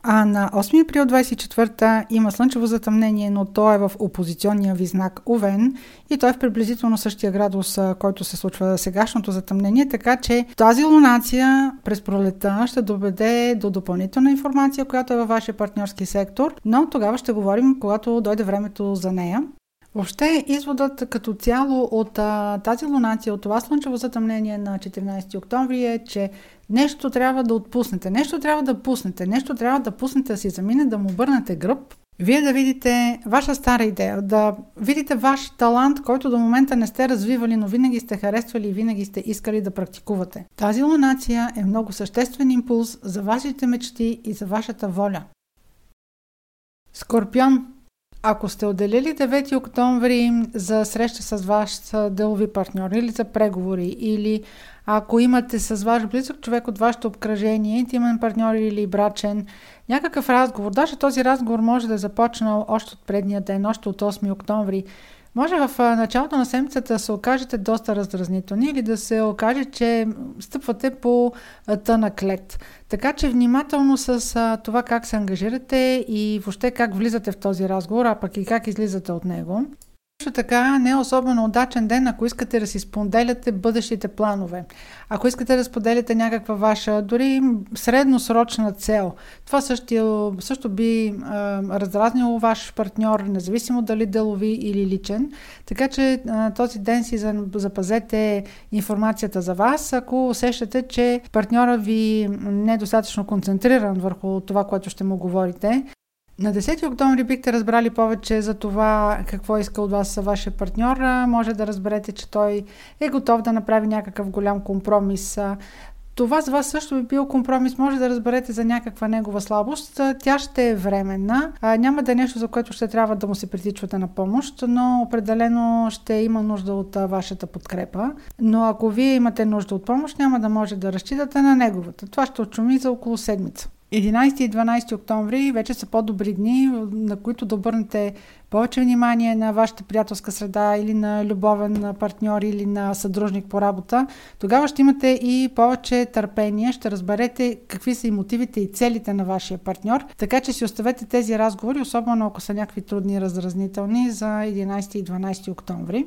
А на 8 април 24 има слънчево затъмнение, но то е в опозиционния ви знак Овен и той е в приблизително същия градус, който се случва сегашното затъмнение, така че тази лунация през пролета ще доведе до допълнителна информация, която е във вашия партньорски сектор, но тогава ще говорим, когато дойде времето за нея. Въобще, изводът като цяло от а, тази лунация, от това слънчево затъмнение на 14 октомври е, че нещо трябва да отпуснете, нещо трябва да пуснете, нещо трябва да пуснете да си замине, да му обърнете гръб. Вие да видите ваша стара идея, да видите ваш талант, който до момента не сте развивали, но винаги сте харесвали и винаги сте искали да практикувате. Тази лунация е много съществен импулс за вашите мечти и за вашата воля. Скорпион ако сте отделили 9 октомври за среща с ваш делови партньор или за преговори, или ако имате с ваш близък човек от вашето обкръжение, интимен партньор или брачен, някакъв разговор, даже този разговор може да е започнал още от предния ден, още от 8 октомври, може в началото на седмицата да се окажете доста раздразнителни или да се окаже, че стъпвате по тънък лед. Така че внимателно с това как се ангажирате и въобще как влизате в този разговор, а пък и как излизате от него. Също така не е особено удачен ден, ако искате да си споделяте бъдещите планове. Ако искате да споделяте някаква ваша, дори средносрочна цел, това също, също би а, раздразнило ваш партньор, независимо дали делови или личен. Така че а, този ден си запазете информацията за вас, ако усещате, че партньора ви не е достатъчно концентриран върху това, което ще му говорите, на 10 октомври бихте разбрали повече за това какво иска от вас вашия партньор. Може да разберете, че той е готов да направи някакъв голям компромис. Това за вас също би бил компромис. Може да разберете за някаква негова слабост. Тя ще е временна. Няма да е нещо, за което ще трябва да му се притичвате на помощ, но определено ще има нужда от вашата подкрепа. Но ако вие имате нужда от помощ, няма да може да разчитате на неговата. Това ще очуми за около седмица. 11 и 12 октомври вече са по-добри дни, на които да обърнете повече внимание на вашата приятелска среда или на любовен партньор или на съдружник по работа. Тогава ще имате и повече търпение, ще разберете какви са и мотивите и целите на вашия партньор, така че си оставете тези разговори, особено ако са някакви трудни и разразнителни за 11 и 12 октомври.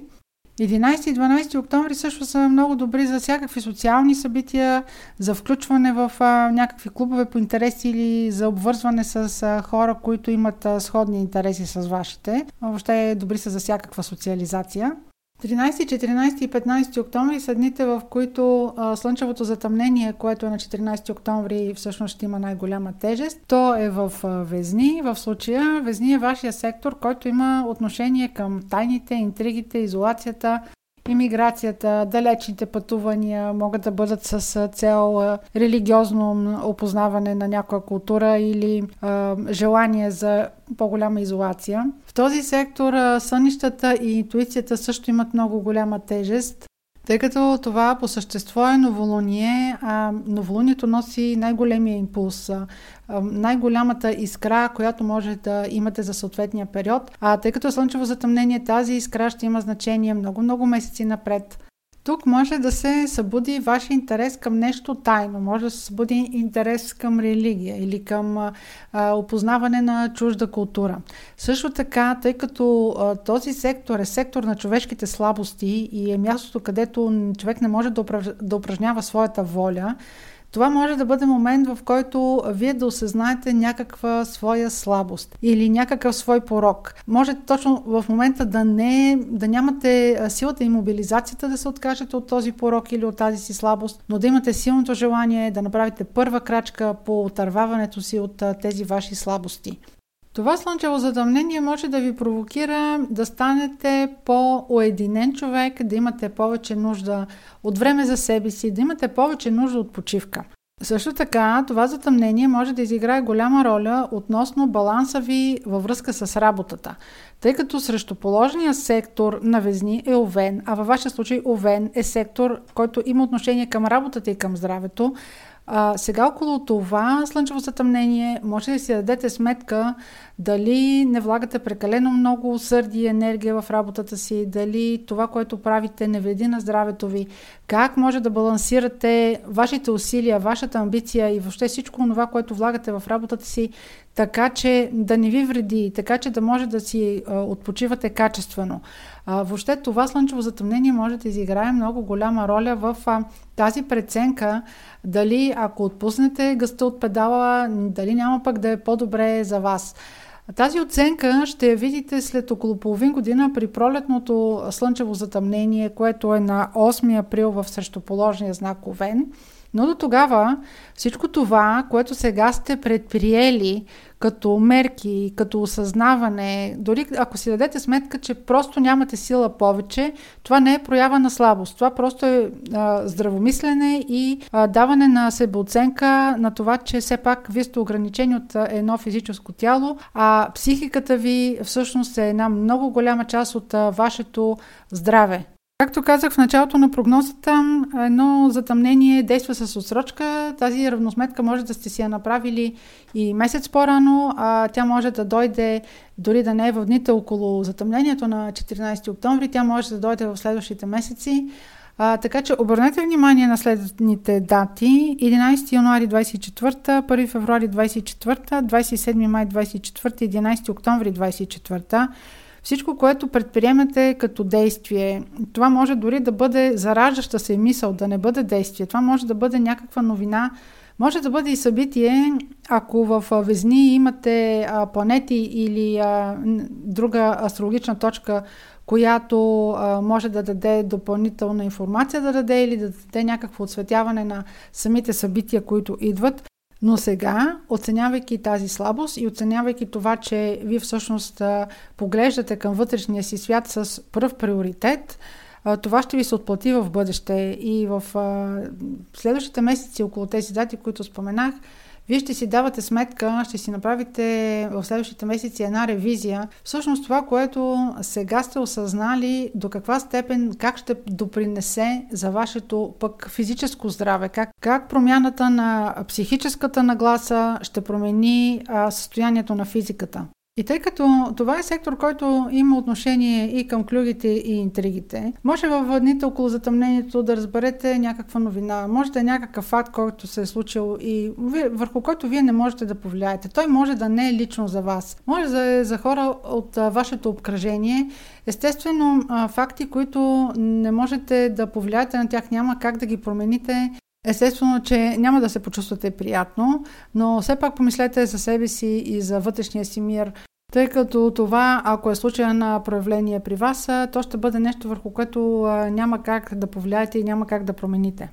11 и 12 октомври също са много добри за всякакви социални събития, за включване в а, някакви клубове по интереси или за обвързване с а, хора, които имат а, сходни интереси с вашите. Въобще добри са за всякаква социализация. 13, 14 и 15 октомври са дните, в които а, слънчевото затъмнение, което е на 14 октомври, всъщност ще има най-голяма тежест. То е в а, Везни. В случая Везни е вашия сектор, който има отношение към тайните, интригите, изолацията, Имиграцията, далечните пътувания могат да бъдат с цел религиозно опознаване на някоя култура или а, желание за по-голяма изолация. В този сектор сънищата и интуицията също имат много голяма тежест. Тъй като това по същество е новолуние, а новолунието носи най-големия импулс, най-голямата искра, която може да имате за съответния период. А тъй като слънчево затъмнение, тази искра ще има значение много-много месеци напред. Тук може да се събуди вашия интерес към нещо тайно, може да се събуди интерес към религия или към а, опознаване на чужда култура. Също така, тъй като а, този сектор е сектор на човешките слабости и е мястото, където човек не може да упражнява своята воля, това може да бъде момент, в който вие да осъзнаете някаква своя слабост или някакъв свой порок. Може точно в момента да, не, да нямате силата и мобилизацията да се откажете от този порок или от тази си слабост, но да имате силното желание да направите първа крачка по отърваването си от тези ваши слабости. Това слънчево затъмнение може да ви провокира да станете по-уединен човек, да имате повече нужда от време за себе си, да имате повече нужда от почивка. Също така, това затъмнение може да изиграе голяма роля относно баланса ви във връзка с работата, тъй като срещу положения сектор на Везни е Овен, а във вашия случай Овен е сектор, който има отношение към работата и към здравето, а, сега около това слънчево затъмнение може да си дадете сметка дали не влагате прекалено много усърди и енергия в работата си, дали това, което правите не вреди на здравето ви, как може да балансирате вашите усилия, вашата амбиция и въобще всичко това, което влагате в работата си, така че да не ви вреди, така че да може да си а, отпочивате качествено. А, въобще това слънчево затъмнение може да изиграе много голяма роля в а, тази преценка дали ако отпуснете гъста от педала, дали няма пък да е по-добре за вас. Тази оценка ще я видите след около половин година при пролетното слънчево затъмнение, което е на 8 април в срещуположния знак Овен. Но до тогава всичко това, което сега сте предприели като мерки, като осъзнаване, дори ако си дадете сметка, че просто нямате сила повече, това не е проява на слабост. Това просто е а, здравомислене и а, даване на себеоценка на това, че все пак вие сте ограничени от едно физическо тяло, а психиката ви всъщност е една много голяма част от а, вашето здраве. Както казах в началото на прогнозата, едно затъмнение действа с отсрочка. Тази равносметка може да сте си я направили и месец по-рано, а тя може да дойде дори да не е в дните около затъмнението на 14 октомври, тя може да дойде в следващите месеци. А, така че обърнете внимание на следните дати. 11 януари 24, 1 февруари 24, 27 май 24, 11 октомври 24. Всичко, което предприемете като действие, това може дори да бъде зараждаща се мисъл, да не бъде действие. Това може да бъде някаква новина, може да бъде и събитие, ако в Везни имате планети или друга астрологична точка, която може да даде допълнителна информация да даде или да даде някакво отсветяване на самите събития, които идват. Но сега, оценявайки тази слабост и оценявайки това, че вие всъщност поглеждате към вътрешния си свят с пръв приоритет, това ще ви се отплати в бъдеще. И в следващите месеци, около тези дати, които споменах, вие ще си давате сметка, ще си направите в следващите месеци една ревизия. Всъщност това, което сега сте осъзнали, до каква степен, как ще допринесе за вашето пък физическо здраве, как, как промяната на психическата нагласа ще промени а, състоянието на физиката. И тъй като това е сектор, който има отношение и към клюгите и интригите, може във дните около затъмнението да разберете някаква новина, може да е някакъв факт, който се е случил и върху който вие не можете да повлияете. Той може да не е лично за вас, може да е за хора от вашето обкръжение. Естествено, факти, които не можете да повлияете на тях, няма как да ги промените Естествено, че няма да се почувствате приятно, но все пак помислете за себе си и за вътрешния си мир, тъй като това, ако е случая на проявление при вас, то ще бъде нещо върху което няма как да повлияете и няма как да промените.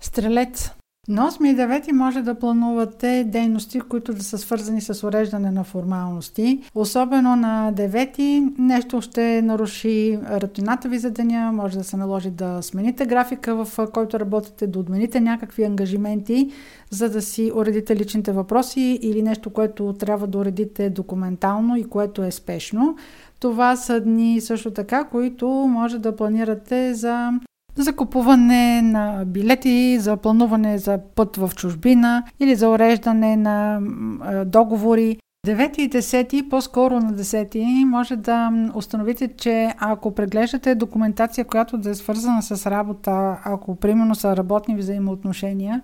Стрелец на 8 и 9 може да планувате дейности, които да са свързани с уреждане на формалности. Особено на 9 нещо ще наруши рутината ви за деня, може да се наложи да смените графика, в който работите, да отмените някакви ангажименти, за да си уредите личните въпроси или нещо, което трябва да уредите документално и което е спешно. Това са дни също така, които може да планирате за за купуване на билети, за плануване за път в чужбина или за уреждане на договори. 9 и 10, по-скоро на 10, може да установите, че ако преглеждате документация, която да е свързана с работа, ако примерно са работни взаимоотношения,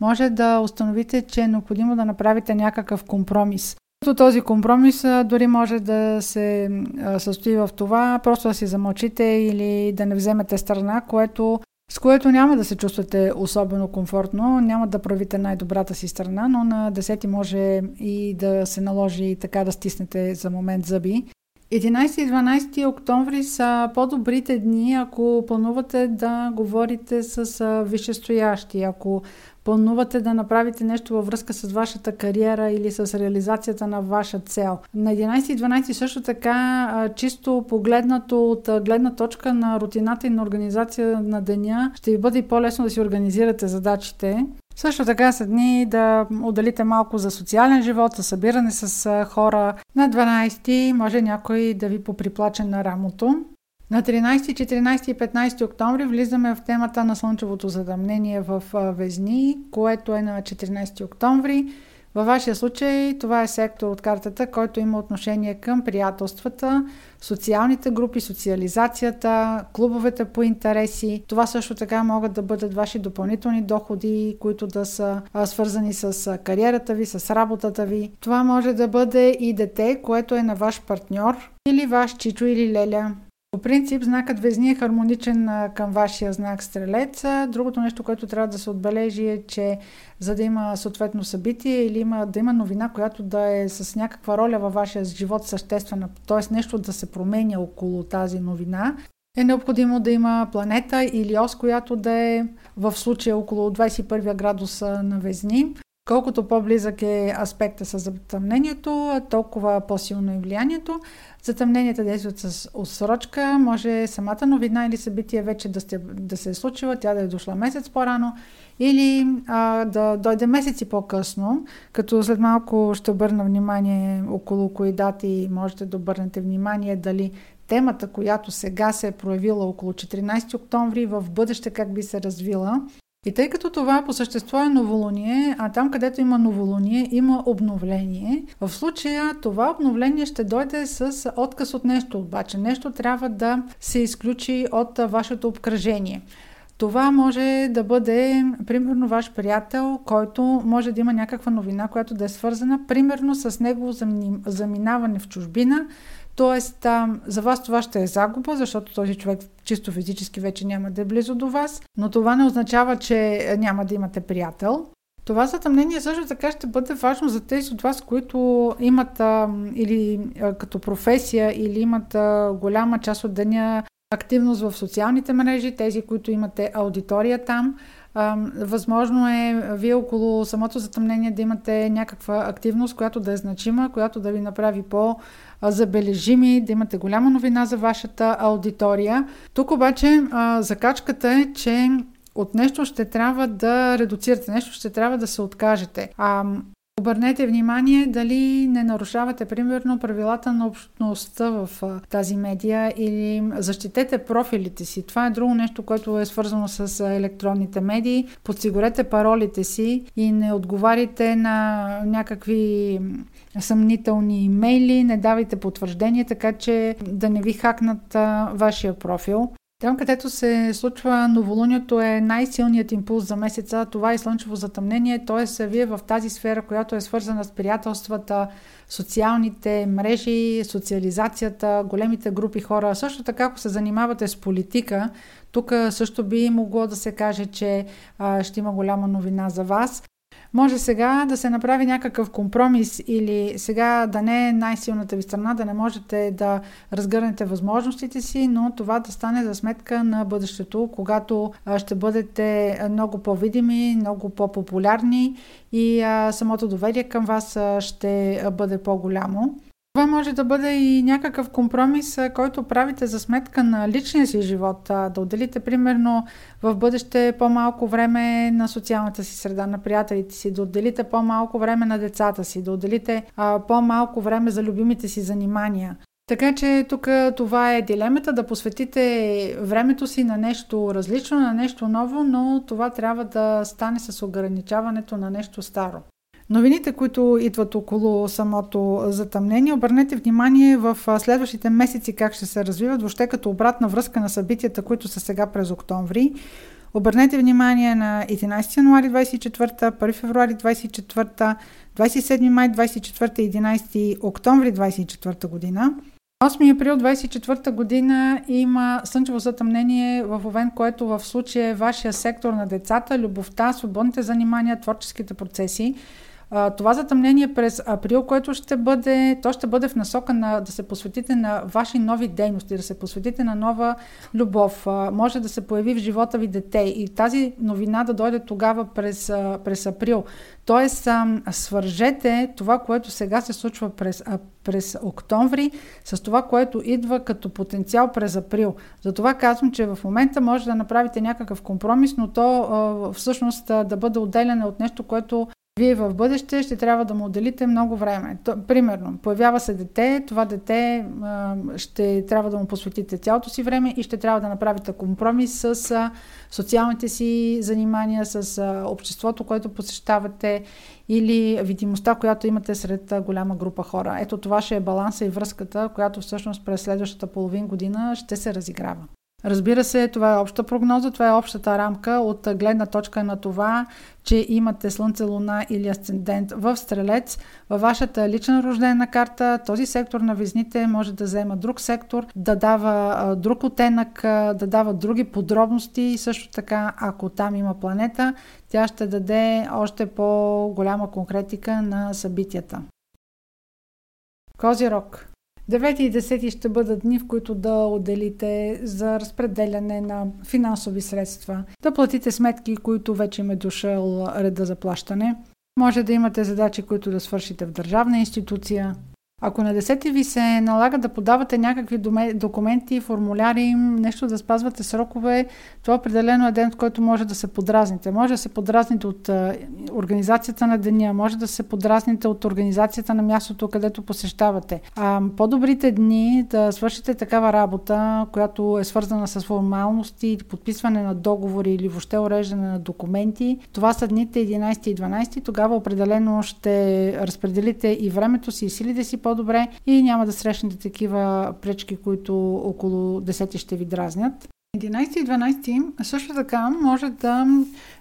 може да установите, че е необходимо да направите някакъв компромис. Този компромис дори може да се състои в това просто да си замълчите или да не вземете страна, което, с което няма да се чувствате особено комфортно, няма да правите най-добрата си страна, но на 10 може и да се наложи така да стиснете за момент зъби. 11 и 12 октомври са по-добрите дни, ако планувате да говорите с висшестоящи, ако планувате да направите нещо във връзка с вашата кариера или с реализацията на ваша цел. На 11 и 12 също така, чисто погледнато от гледна точка на рутината и на организация на деня, ще ви бъде по-лесно да си организирате задачите. Също така са дни да отделите малко за социален живот, за събиране с хора. На 12 може някой да ви поприплаче на рамото. На 13, 14 и 15 октомври влизаме в темата на слънчевото задъмнение в Везни, което е на 14 октомври. Във вашия случай това е сектор от картата, който има отношение към приятелствата, социалните групи, социализацията, клубовете по интереси. Това също така могат да бъдат ваши допълнителни доходи, които да са свързани с кариерата ви, с работата ви. Това може да бъде и дете, което е на ваш партньор или ваш чичо или леля. По принцип, знакът Везни е хармоничен към вашия знак Стрелец. Другото нещо, което трябва да се отбележи е, че за да има съответно събитие или има, да има новина, която да е с някаква роля във вашия живот съществена, т.е. нещо да се променя около тази новина, е необходимо да има планета или ос, която да е в случая около 21 градуса на Везни. Колкото по-близък е аспекта с затъмнението, толкова по-силно е влиянието. Затъмненията действат с отсрочка. Може самата новина или събитие вече да, сте, да се е случила, тя да е дошла месец по-рано или а, да дойде месеци по-късно, като след малко ще обърна внимание около кои дати можете да обърнете внимание дали темата, която сега се е проявила около 14 октомври, в бъдеще как би се развила и тъй като това по същество е новолуние, а там където има новолуние, има обновление, в случая това обновление ще дойде с отказ от нещо, обаче нещо трябва да се изключи от вашето обкръжение. Това може да бъде, примерно, ваш приятел, който може да има някаква новина, която да е свързана, примерно, с негово заминаване в чужбина, Тоест, за вас това ще е загуба, защото този човек чисто физически вече няма да е близо до вас, но това не означава, че няма да имате приятел. Това затъмнение също така ще бъде важно за тези от вас, които имат а, или а, като професия или имат а, голяма част от деня активност в социалните мрежи, тези, които имате аудитория там. Възможно е вие около самото затъмнение да имате някаква активност, която да е значима, която да ви направи по- забележими, да имате голяма новина за вашата аудитория. Тук обаче закачката е, че от нещо ще трябва да редуцирате, нещо ще трябва да се откажете. А Обърнете внимание дали не нарушавате, примерно, правилата на общността в тази медия или защитете профилите си. Това е друго нещо, което е свързано с електронните медии. Подсигурете паролите си и не отговарите на някакви съмнителни имейли, не давайте потвърждение, така че да не ви хакнат вашия профил. Там, където се случва новолунието е най-силният импулс за месеца. Това е слънчево затъмнение, т.е. вие в тази сфера, която е свързана с приятелствата, социалните мрежи, социализацията, големите групи хора. Също така, ако се занимавате с политика, тук също би могло да се каже, че а, ще има голяма новина за вас. Може сега да се направи някакъв компромис или сега да не е най-силната ви страна, да не можете да разгърнете възможностите си, но това да стане за сметка на бъдещето, когато ще бъдете много по-видими, много по-популярни и самото доверие към вас ще бъде по-голямо. Това може да бъде и някакъв компромис, който правите за сметка на личния си живот. Да отделите, примерно, в бъдеще по-малко време на социалната си среда, на приятелите си, да отделите по-малко време на децата си, да отделите по-малко време за любимите си занимания. Така че тук това е дилемата да посветите времето си на нещо различно, на нещо ново, но това трябва да стане с ограничаването на нещо старо. Новините, които идват около самото затъмнение, обърнете внимание в следващите месеци как ще се развиват, въобще като обратна връзка на събитията, които са сега през октомври. Обърнете внимание на 11 януари 24, 1 февруари 24, 27 май 24 и 11 октомври 24 година. 8 април 24 година има слънчево затъмнение в Овен, което в случая е вашия сектор на децата, любовта, свободните занимания, творческите процеси това затъмнение през април, което ще бъде, то ще бъде в насока на да се посветите на ваши нови дейности, да се посветите на нова любов. може да се появи в живота ви дете и тази новина да дойде тогава през, през април. Тоест, свържете това, което сега се случва през, през октомври, с това, което идва като потенциал през април. Затова казвам, че в момента може да направите някакъв компромис, но то всъщност да бъде отделяне от нещо, което вие в бъдеще ще трябва да му отделите много време. То, примерно, появява се дете, това дете а, ще трябва да му посветите цялото си време и ще трябва да направите компромис с а, социалните си занимания, с а, обществото, което посещавате или видимостта, която имате сред а, голяма група хора. Ето това ще е баланса и връзката, която всъщност през следващата половин година ще се разиграва. Разбира се, това е обща прогноза, това е общата рамка от гледна точка на това, че имате Слънце, Луна или Асцендент в Стрелец. Във вашата лична рождена карта този сектор на везните може да взема друг сектор, да дава друг оттенък, да дава други подробности и също така, ако там има планета, тя ще даде още по-голяма конкретика на събитията. Козирог 9 и 10 ще бъдат дни, в които да отделите за разпределяне на финансови средства, да платите сметки, които вече им е дошъл реда за плащане. Може да имате задачи, които да свършите в държавна институция, ако на 10 ви се налага да подавате някакви документи, формуляри, нещо да спазвате срокове, това определено е ден, в който може да се подразните. Може да се подразните от организацията на деня, може да се подразните от организацията на мястото, където посещавате. А по-добрите дни да свършите такава работа, която е свързана с формалности, подписване на договори или въобще уреждане на документи, това са дните 11 и 12. Тогава определено ще разпределите и времето си, и силите си по-добре и няма да срещнете такива пречки, които около 10 ще ви дразнят. 11 и 12 също така може да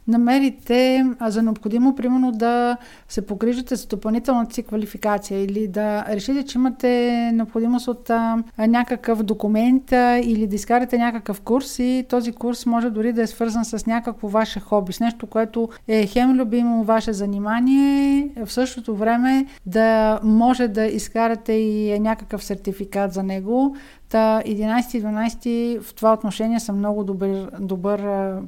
намерите за необходимо, примерно да се погрижите за допълнителната си квалификация или да решите, че имате необходимост от а, някакъв документ а, или да изкарате някакъв курс и този курс може дори да е свързан с някакво ваше хоби, с нещо, което е хем любимо ваше занимание, в същото време да може да изкарате и някакъв сертификат за него, Та 11 и 12 в това отношение са много добър, добър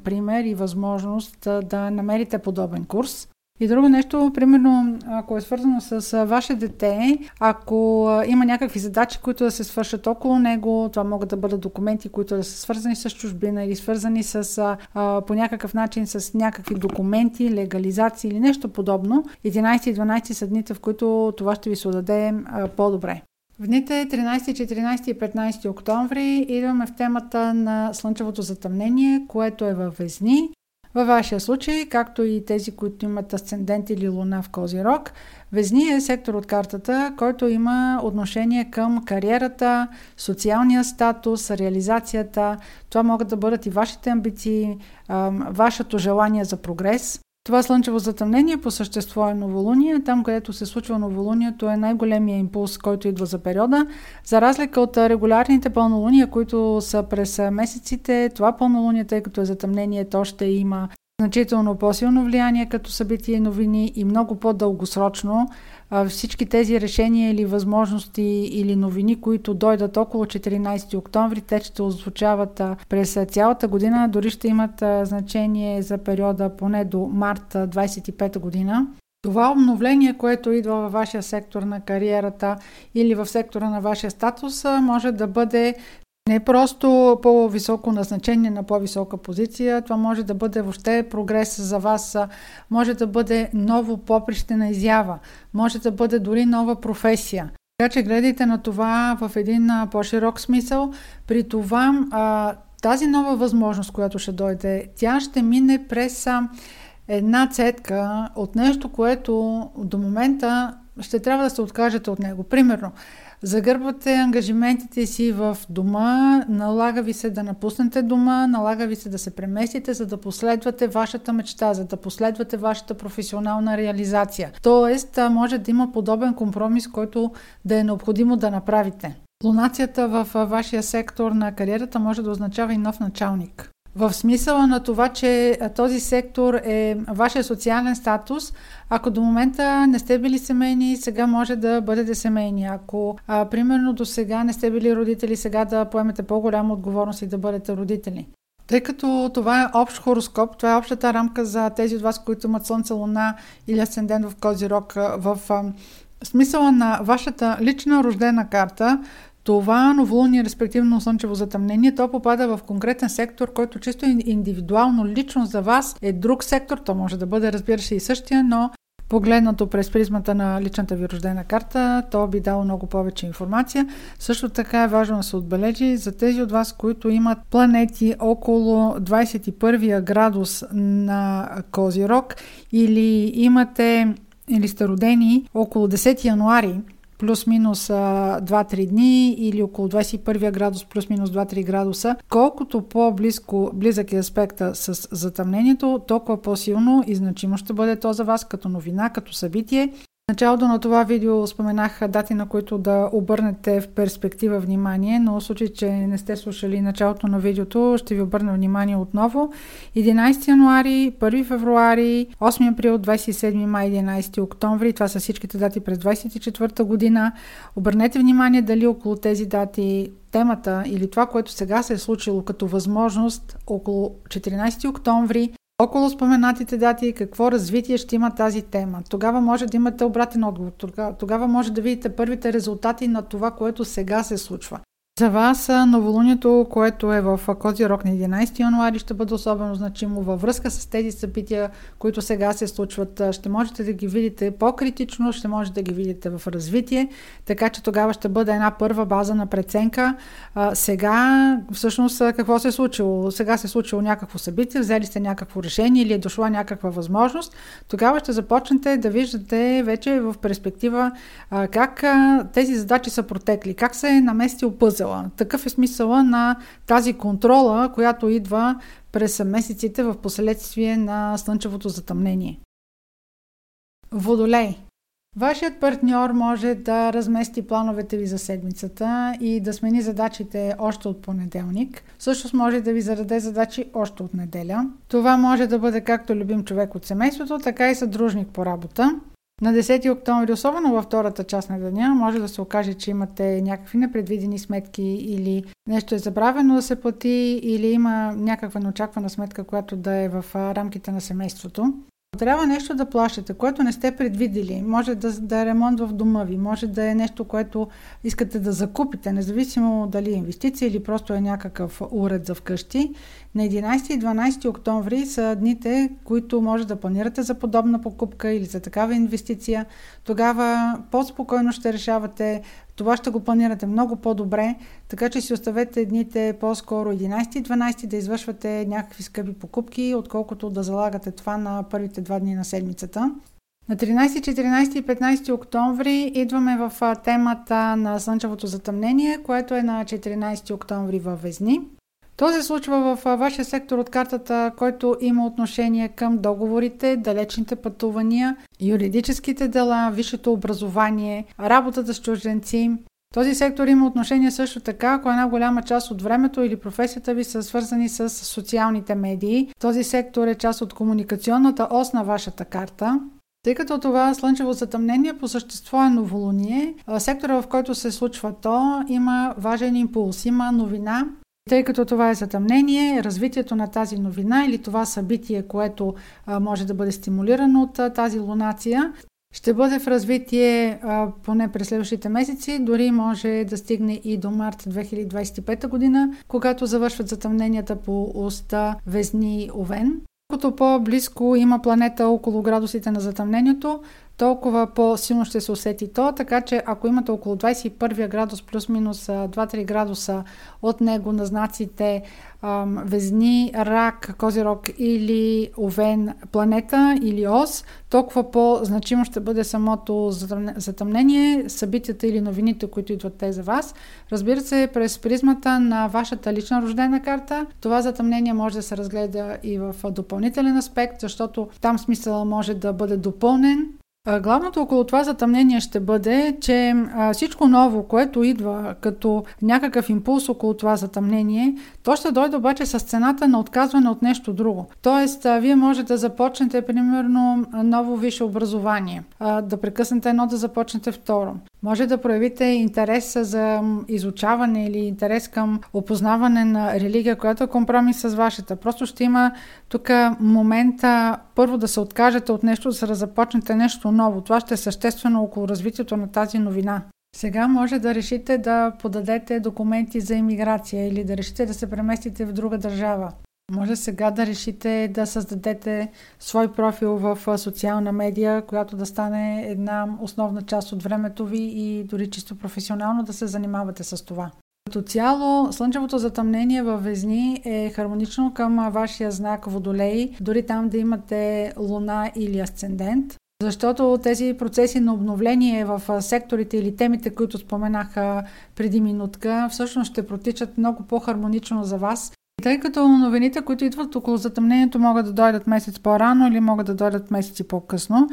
пример и възможност да намерите подобен курс. И друго нещо, примерно, ако е свързано с ваше дете, ако има някакви задачи, които да се свършат около него, това могат да бъдат документи, които да са свързани с чужбина или свързани с, по някакъв начин с някакви документи, легализации или нещо подобно. 11 и 12 са дните, в които това ще ви се отдаде по-добре. В дните 13, 14 и 15 октомври идваме в темата на слънчевото затъмнение, което е във Везни. Във вашия случай, както и тези, които имат асцендент или луна в Козирог, Везни е сектор от картата, който има отношение към кариерата, социалния статус, реализацията. Това могат да бъдат и вашите амбиции, вашето желание за прогрес. Това слънчево затъмнение по същество е новолуние. Там, където се случва новолунието е най-големия импулс, който идва за периода. За разлика от регулярните пълнолуния, които са през месеците, това пълнолуние, тъй като е затъмнение, то ще има значително по-силно влияние като събитие и новини и много по-дългосрочно всички тези решения или възможности или новини, които дойдат около 14 октомври, те ще озвучават през цялата година, дори ще имат значение за периода поне до март 25 година. Това обновление, което идва във вашия сектор на кариерата или в сектора на вашия статус, може да бъде не просто по-високо назначение на по-висока позиция, това може да бъде въобще прогрес за вас, може да бъде ново поприще на изява, може да бъде дори нова професия. Така че гледайте на това в един по-широк смисъл. При това тази нова възможност, която ще дойде, тя ще мине през една цетка от нещо, което до момента ще трябва да се откажете от него. Примерно, Загърбвате ангажиментите си в дома, налага ви се да напуснете дома, налага ви се да се преместите, за да последвате вашата мечта, за да последвате вашата професионална реализация. Тоест, може да има подобен компромис, който да е необходимо да направите. Лунацията в вашия сектор на кариерата може да означава и нов началник. В смисъла на това, че този сектор е вашия социален статус, ако до момента не сте били семейни, сега може да бъдете семейни. Ако, а, примерно, до сега не сте били родители, сега да поемете по-голяма отговорност и да бъдете родители. Тъй като това е общ хороскоп, това е общата рамка за тези от вас, които имат Слънце, Луна или Асцендент в Козирог, в смисъла на вашата лична рождена карта, това новолуние, респективно слънчево затъмнение, то попада в конкретен сектор, който чисто индивидуално, лично за вас е друг сектор. То може да бъде, разбира се, и същия, но погледнато през призмата на личната ви рождена карта, то би дало много повече информация. Също така е важно да се отбележи за тези от вас, които имат планети около 21 градус на Козирог или имате или сте родени около 10 януари, плюс-минус 2-3 дни или около 21 градус плюс-минус 2-3 градуса, колкото по-близко близък е аспекта с затъмнението, толкова по-силно и значимо ще бъде то за вас като новина, като събитие началото на това видео споменах дати, на които да обърнете в перспектива внимание, но в случай, че не сте слушали началото на видеото, ще ви обърна внимание отново. 11 януари, 1 февруари, 8 април, 27 май, 11 октомври. Това са всичките дати през 24 година. Обърнете внимание дали около тези дати темата или това, което сега се е случило като възможност около 14 октомври около споменатите дати какво развитие ще има тази тема. Тогава може да имате обратен отговор. Тогава може да видите първите резултати на това, което сега се случва. За вас новолунието, което е в Козирог на 11 януари, ще бъде особено значимо във връзка с тези събития, които сега се случват. Ще можете да ги видите по-критично, ще можете да ги видите в развитие, така че тогава ще бъде една първа база на преценка. сега, всъщност, какво се е случило? Сега се е случило някакво събитие, взели сте някакво решение или е дошла някаква възможност. Тогава ще започнете да виждате вече в перспектива как тези задачи са протекли, как се е наместил пъзел смисъла. Такъв е смисъла на тази контрола, която идва през месеците в последствие на слънчевото затъмнение. Водолей. Вашият партньор може да размести плановете ви за седмицата и да смени задачите още от понеделник. Също може да ви зададе задачи още от неделя. Това може да бъде както любим човек от семейството, така и съдружник по работа. На 10 октомври, особено във втората част на деня, може да се окаже, че имате някакви непредвидени сметки или нещо е забравено да се плати или има някаква неочаквана сметка, която да е в рамките на семейството. Трябва нещо да плащате, което не сте предвидели. Може да, да е ремонт в дома ви, може да е нещо, което искате да закупите, независимо дали е инвестиция или просто е някакъв уред за вкъщи. На 11 и 12 октомври са дните, които може да планирате за подобна покупка или за такава инвестиция. Тогава по-спокойно ще решавате това ще го планирате много по-добре, така че си оставете дните по-скоро 11 и 12 да извършвате някакви скъпи покупки, отколкото да залагате това на първите два дни на седмицата. На 13, 14 и 15 октомври идваме в темата на Слънчевото затъмнение, което е на 14 октомври във Везни. То се случва в вашия сектор от картата, който има отношение към договорите, далечните пътувания, юридическите дела, висшето образование, работата с чужденци. Този сектор има отношение също така, ако една голяма част от времето или професията ви са свързани с социалните медии. Този сектор е част от комуникационната ос на вашата карта. Тъй като това слънчево затъмнение по същество е новолуние, сектора в който се случва то има важен импулс, има новина, тъй като това е затъмнение, развитието на тази новина или това събитие, което може да бъде стимулирано от тази лунация, ще бъде в развитие поне през следващите месеци, дори може да стигне и до март 2025 година, когато завършват затъмненията по уста Везни и Овен. Колкото по-близко има планета около градусите на затъмнението, толкова по-силно ще се усети то, така че ако имате около 21 градус плюс-минус 2-3 градуса от него на знаците ам, Везни, Рак, Козирог или Овен планета или Ос, толкова по-значимо ще бъде самото затъмнение, събитията или новините, които идват те за вас. Разбира се, през призмата на вашата лична рождена карта, това затъмнение може да се разгледа и в допълнителен аспект, защото там смисъл може да бъде допълнен Главното около това затъмнение ще бъде, че всичко ново, което идва като някакъв импулс около това затъмнение, то ще дойде обаче с цената на отказване от нещо друго. Тоест, вие можете да започнете, примерно, ново висше образование, да прекъснете едно, да започнете второ. Може да проявите интерес за изучаване или интерес към опознаване на религия, която е компромис с вашата. Просто ще има тук момента първо да се откажете от нещо, за да започнете нещо ново. Това ще е съществено около развитието на тази новина. Сега може да решите да подадете документи за иммиграция или да решите да се преместите в друга държава. Може сега да решите да създадете свой профил в социална медия, която да стане една основна част от времето ви и дори чисто професионално да се занимавате с това. Като цяло, слънчевото затъмнение във Везни е хармонично към вашия знак Водолей, дори там да имате луна или асцендент. Защото тези процеси на обновление в секторите или темите, които споменах преди минутка, всъщност ще протичат много по-хармонично за вас тъй като новините, които идват около затъмнението, могат да дойдат месец по-рано или могат да дойдат месеци по-късно,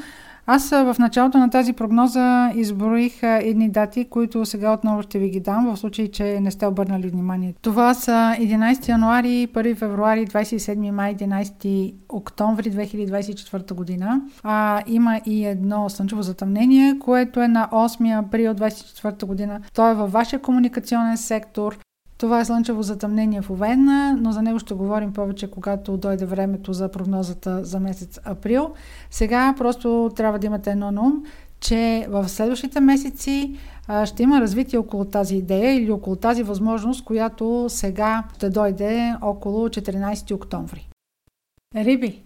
аз в началото на тази прогноза изброих едни дати, които сега отново ще ви ги дам, в случай, че не сте обърнали внимание. Това са 11 януари, 1 февруари, 27 май, 11 октомври 2024 година. А, има и едно слънчево затъмнение, което е на 8 април 2024 година. То е във вашия комуникационен сектор. Това е слънчево затъмнение в Овен, но за него ще говорим повече, когато дойде времето за прогнозата за месец април. Сега просто трябва да имате едно на ум, че в следващите месеци ще има развитие около тази идея или около тази възможност, която сега ще дойде около 14 октомври. Риби,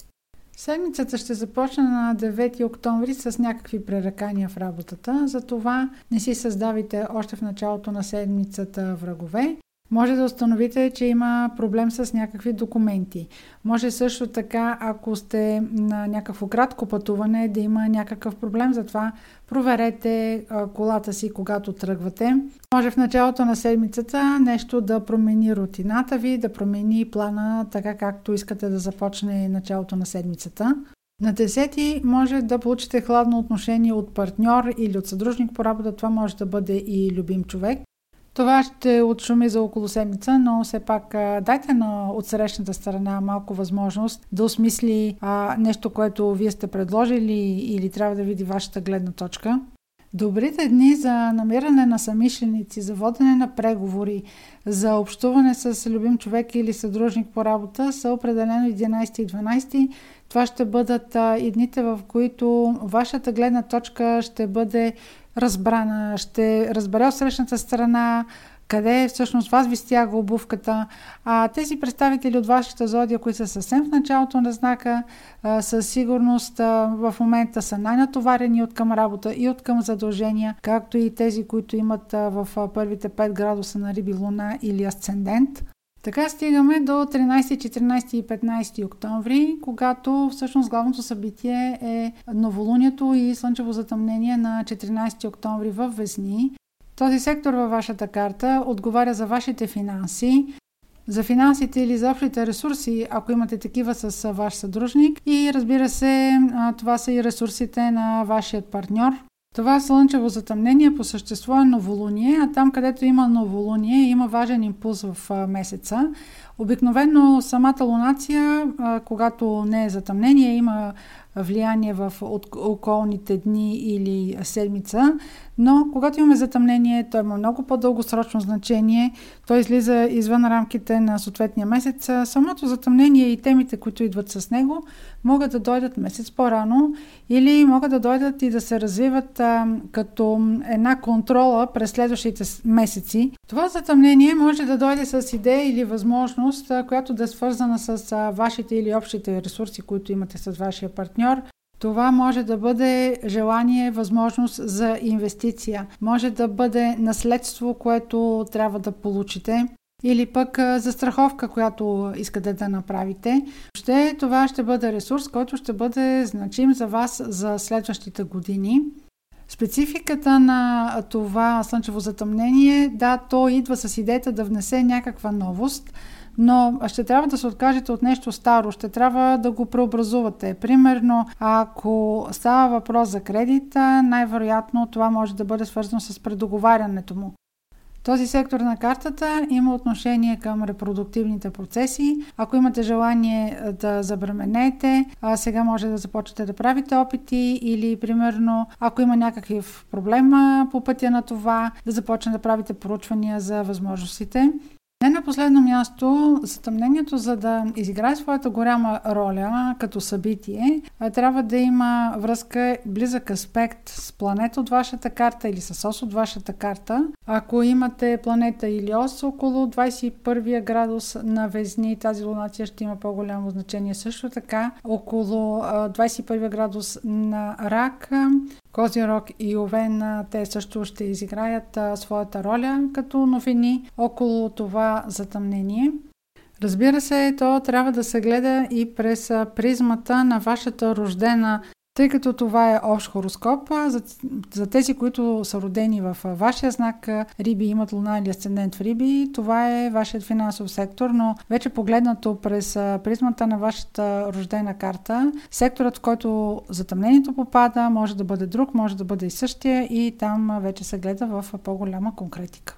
Седмицата ще започне на 9 октомври с някакви пререкания в работата, затова не си създавайте още в началото на седмицата врагове може да установите, че има проблем с някакви документи. Може също така, ако сте на някакво кратко пътуване, да има някакъв проблем, затова проверете колата си, когато тръгвате. Може в началото на седмицата нещо да промени рутината ви, да промени плана така както искате да започне началото на седмицата. На 10 може да получите хладно отношение от партньор или от съдружник по работа. Това може да бъде и любим човек. Това ще отшуми за около седмица, но все пак дайте на отсрещната страна малко възможност да осмисли а, нещо, което вие сте предложили или трябва да види вашата гледна точка. Добрите дни за намиране на самишленици, за водене на преговори, за общуване с любим човек или съдружник по работа са определено 11 и 12. Това ще бъдат и дните, в които вашата гледна точка ще бъде разбрана, ще разбере от срещната страна, къде всъщност вас ви стяга обувката. А тези представители от вашата зодия, които са съвсем в началото на знака, със сигурност в момента са най-натоварени от към работа и от към задължения, както и тези, които имат в първите 5 градуса на Риби Луна или Асцендент. Така стигаме до 13, 14 и 15 октомври, когато всъщност главното събитие е новолунието и слънчево затъмнение на 14 октомври в Везни. Този сектор във вашата карта отговаря за вашите финанси, за финансите или за общите ресурси, ако имате такива с ваш съдружник. И разбира се, това са и ресурсите на вашият партньор. Това слънчево затъмнение по същество е новолуние, а там където има новолуние има важен импулс в месеца. Обикновено самата лунация, когато не е затъмнение, има влияние в околните дни или седмица, но когато имаме затъмнение, то има много по-дългосрочно значение. Той излиза извън рамките на съответния месец. Самото затъмнение и темите, които идват с него, могат да дойдат месец по-рано или могат да дойдат и да се развиват а, като една контрола през следващите месеци. Това затъмнение може да дойде с идея или възможност, а, която да е свързана с а, вашите или общите ресурси, които имате с вашия партньор. Това може да бъде желание, възможност за инвестиция. Може да бъде наследство, което трябва да получите или пък застраховка, която искате да направите. Ще, това ще бъде ресурс, който ще бъде значим за вас за следващите години. Спецификата на това слънчево затъмнение, да, то идва с идеята да внесе някаква новост, но ще трябва да се откажете от нещо старо, ще трябва да го преобразувате. Примерно, ако става въпрос за кредита, най-вероятно това може да бъде свързано с предоговарянето му. Този сектор на картата има отношение към репродуктивните процеси. Ако имате желание да забременете, сега може да започнете да правите опити или примерно ако има някакъв проблем по пътя на това, да започнете да правите проучвания за възможностите. Не на последно място, затъмнението, за да изиграе своята голяма роля като събитие, трябва да има връзка, близък аспект с планета от вашата карта или с ос от вашата карта. Ако имате планета или ос около 21 градус на Везни, тази лунация ще има по-голямо значение. Също така, около 21 градус на Рак, Козирог и Овен, те също ще изиграят своята роля като новини около затъмнение. Разбира се, то трябва да се гледа и през призмата на вашата рождена тъй като това е общ хороскоп, за, за тези, които са родени в вашия знак Риби, имат луна или асцендент в Риби, това е вашият финансов сектор, но вече погледнато през призмата на вашата рождена карта, секторът, в който затъмнението попада, може да бъде друг, може да бъде и същия и там вече се гледа в по-голяма конкретика.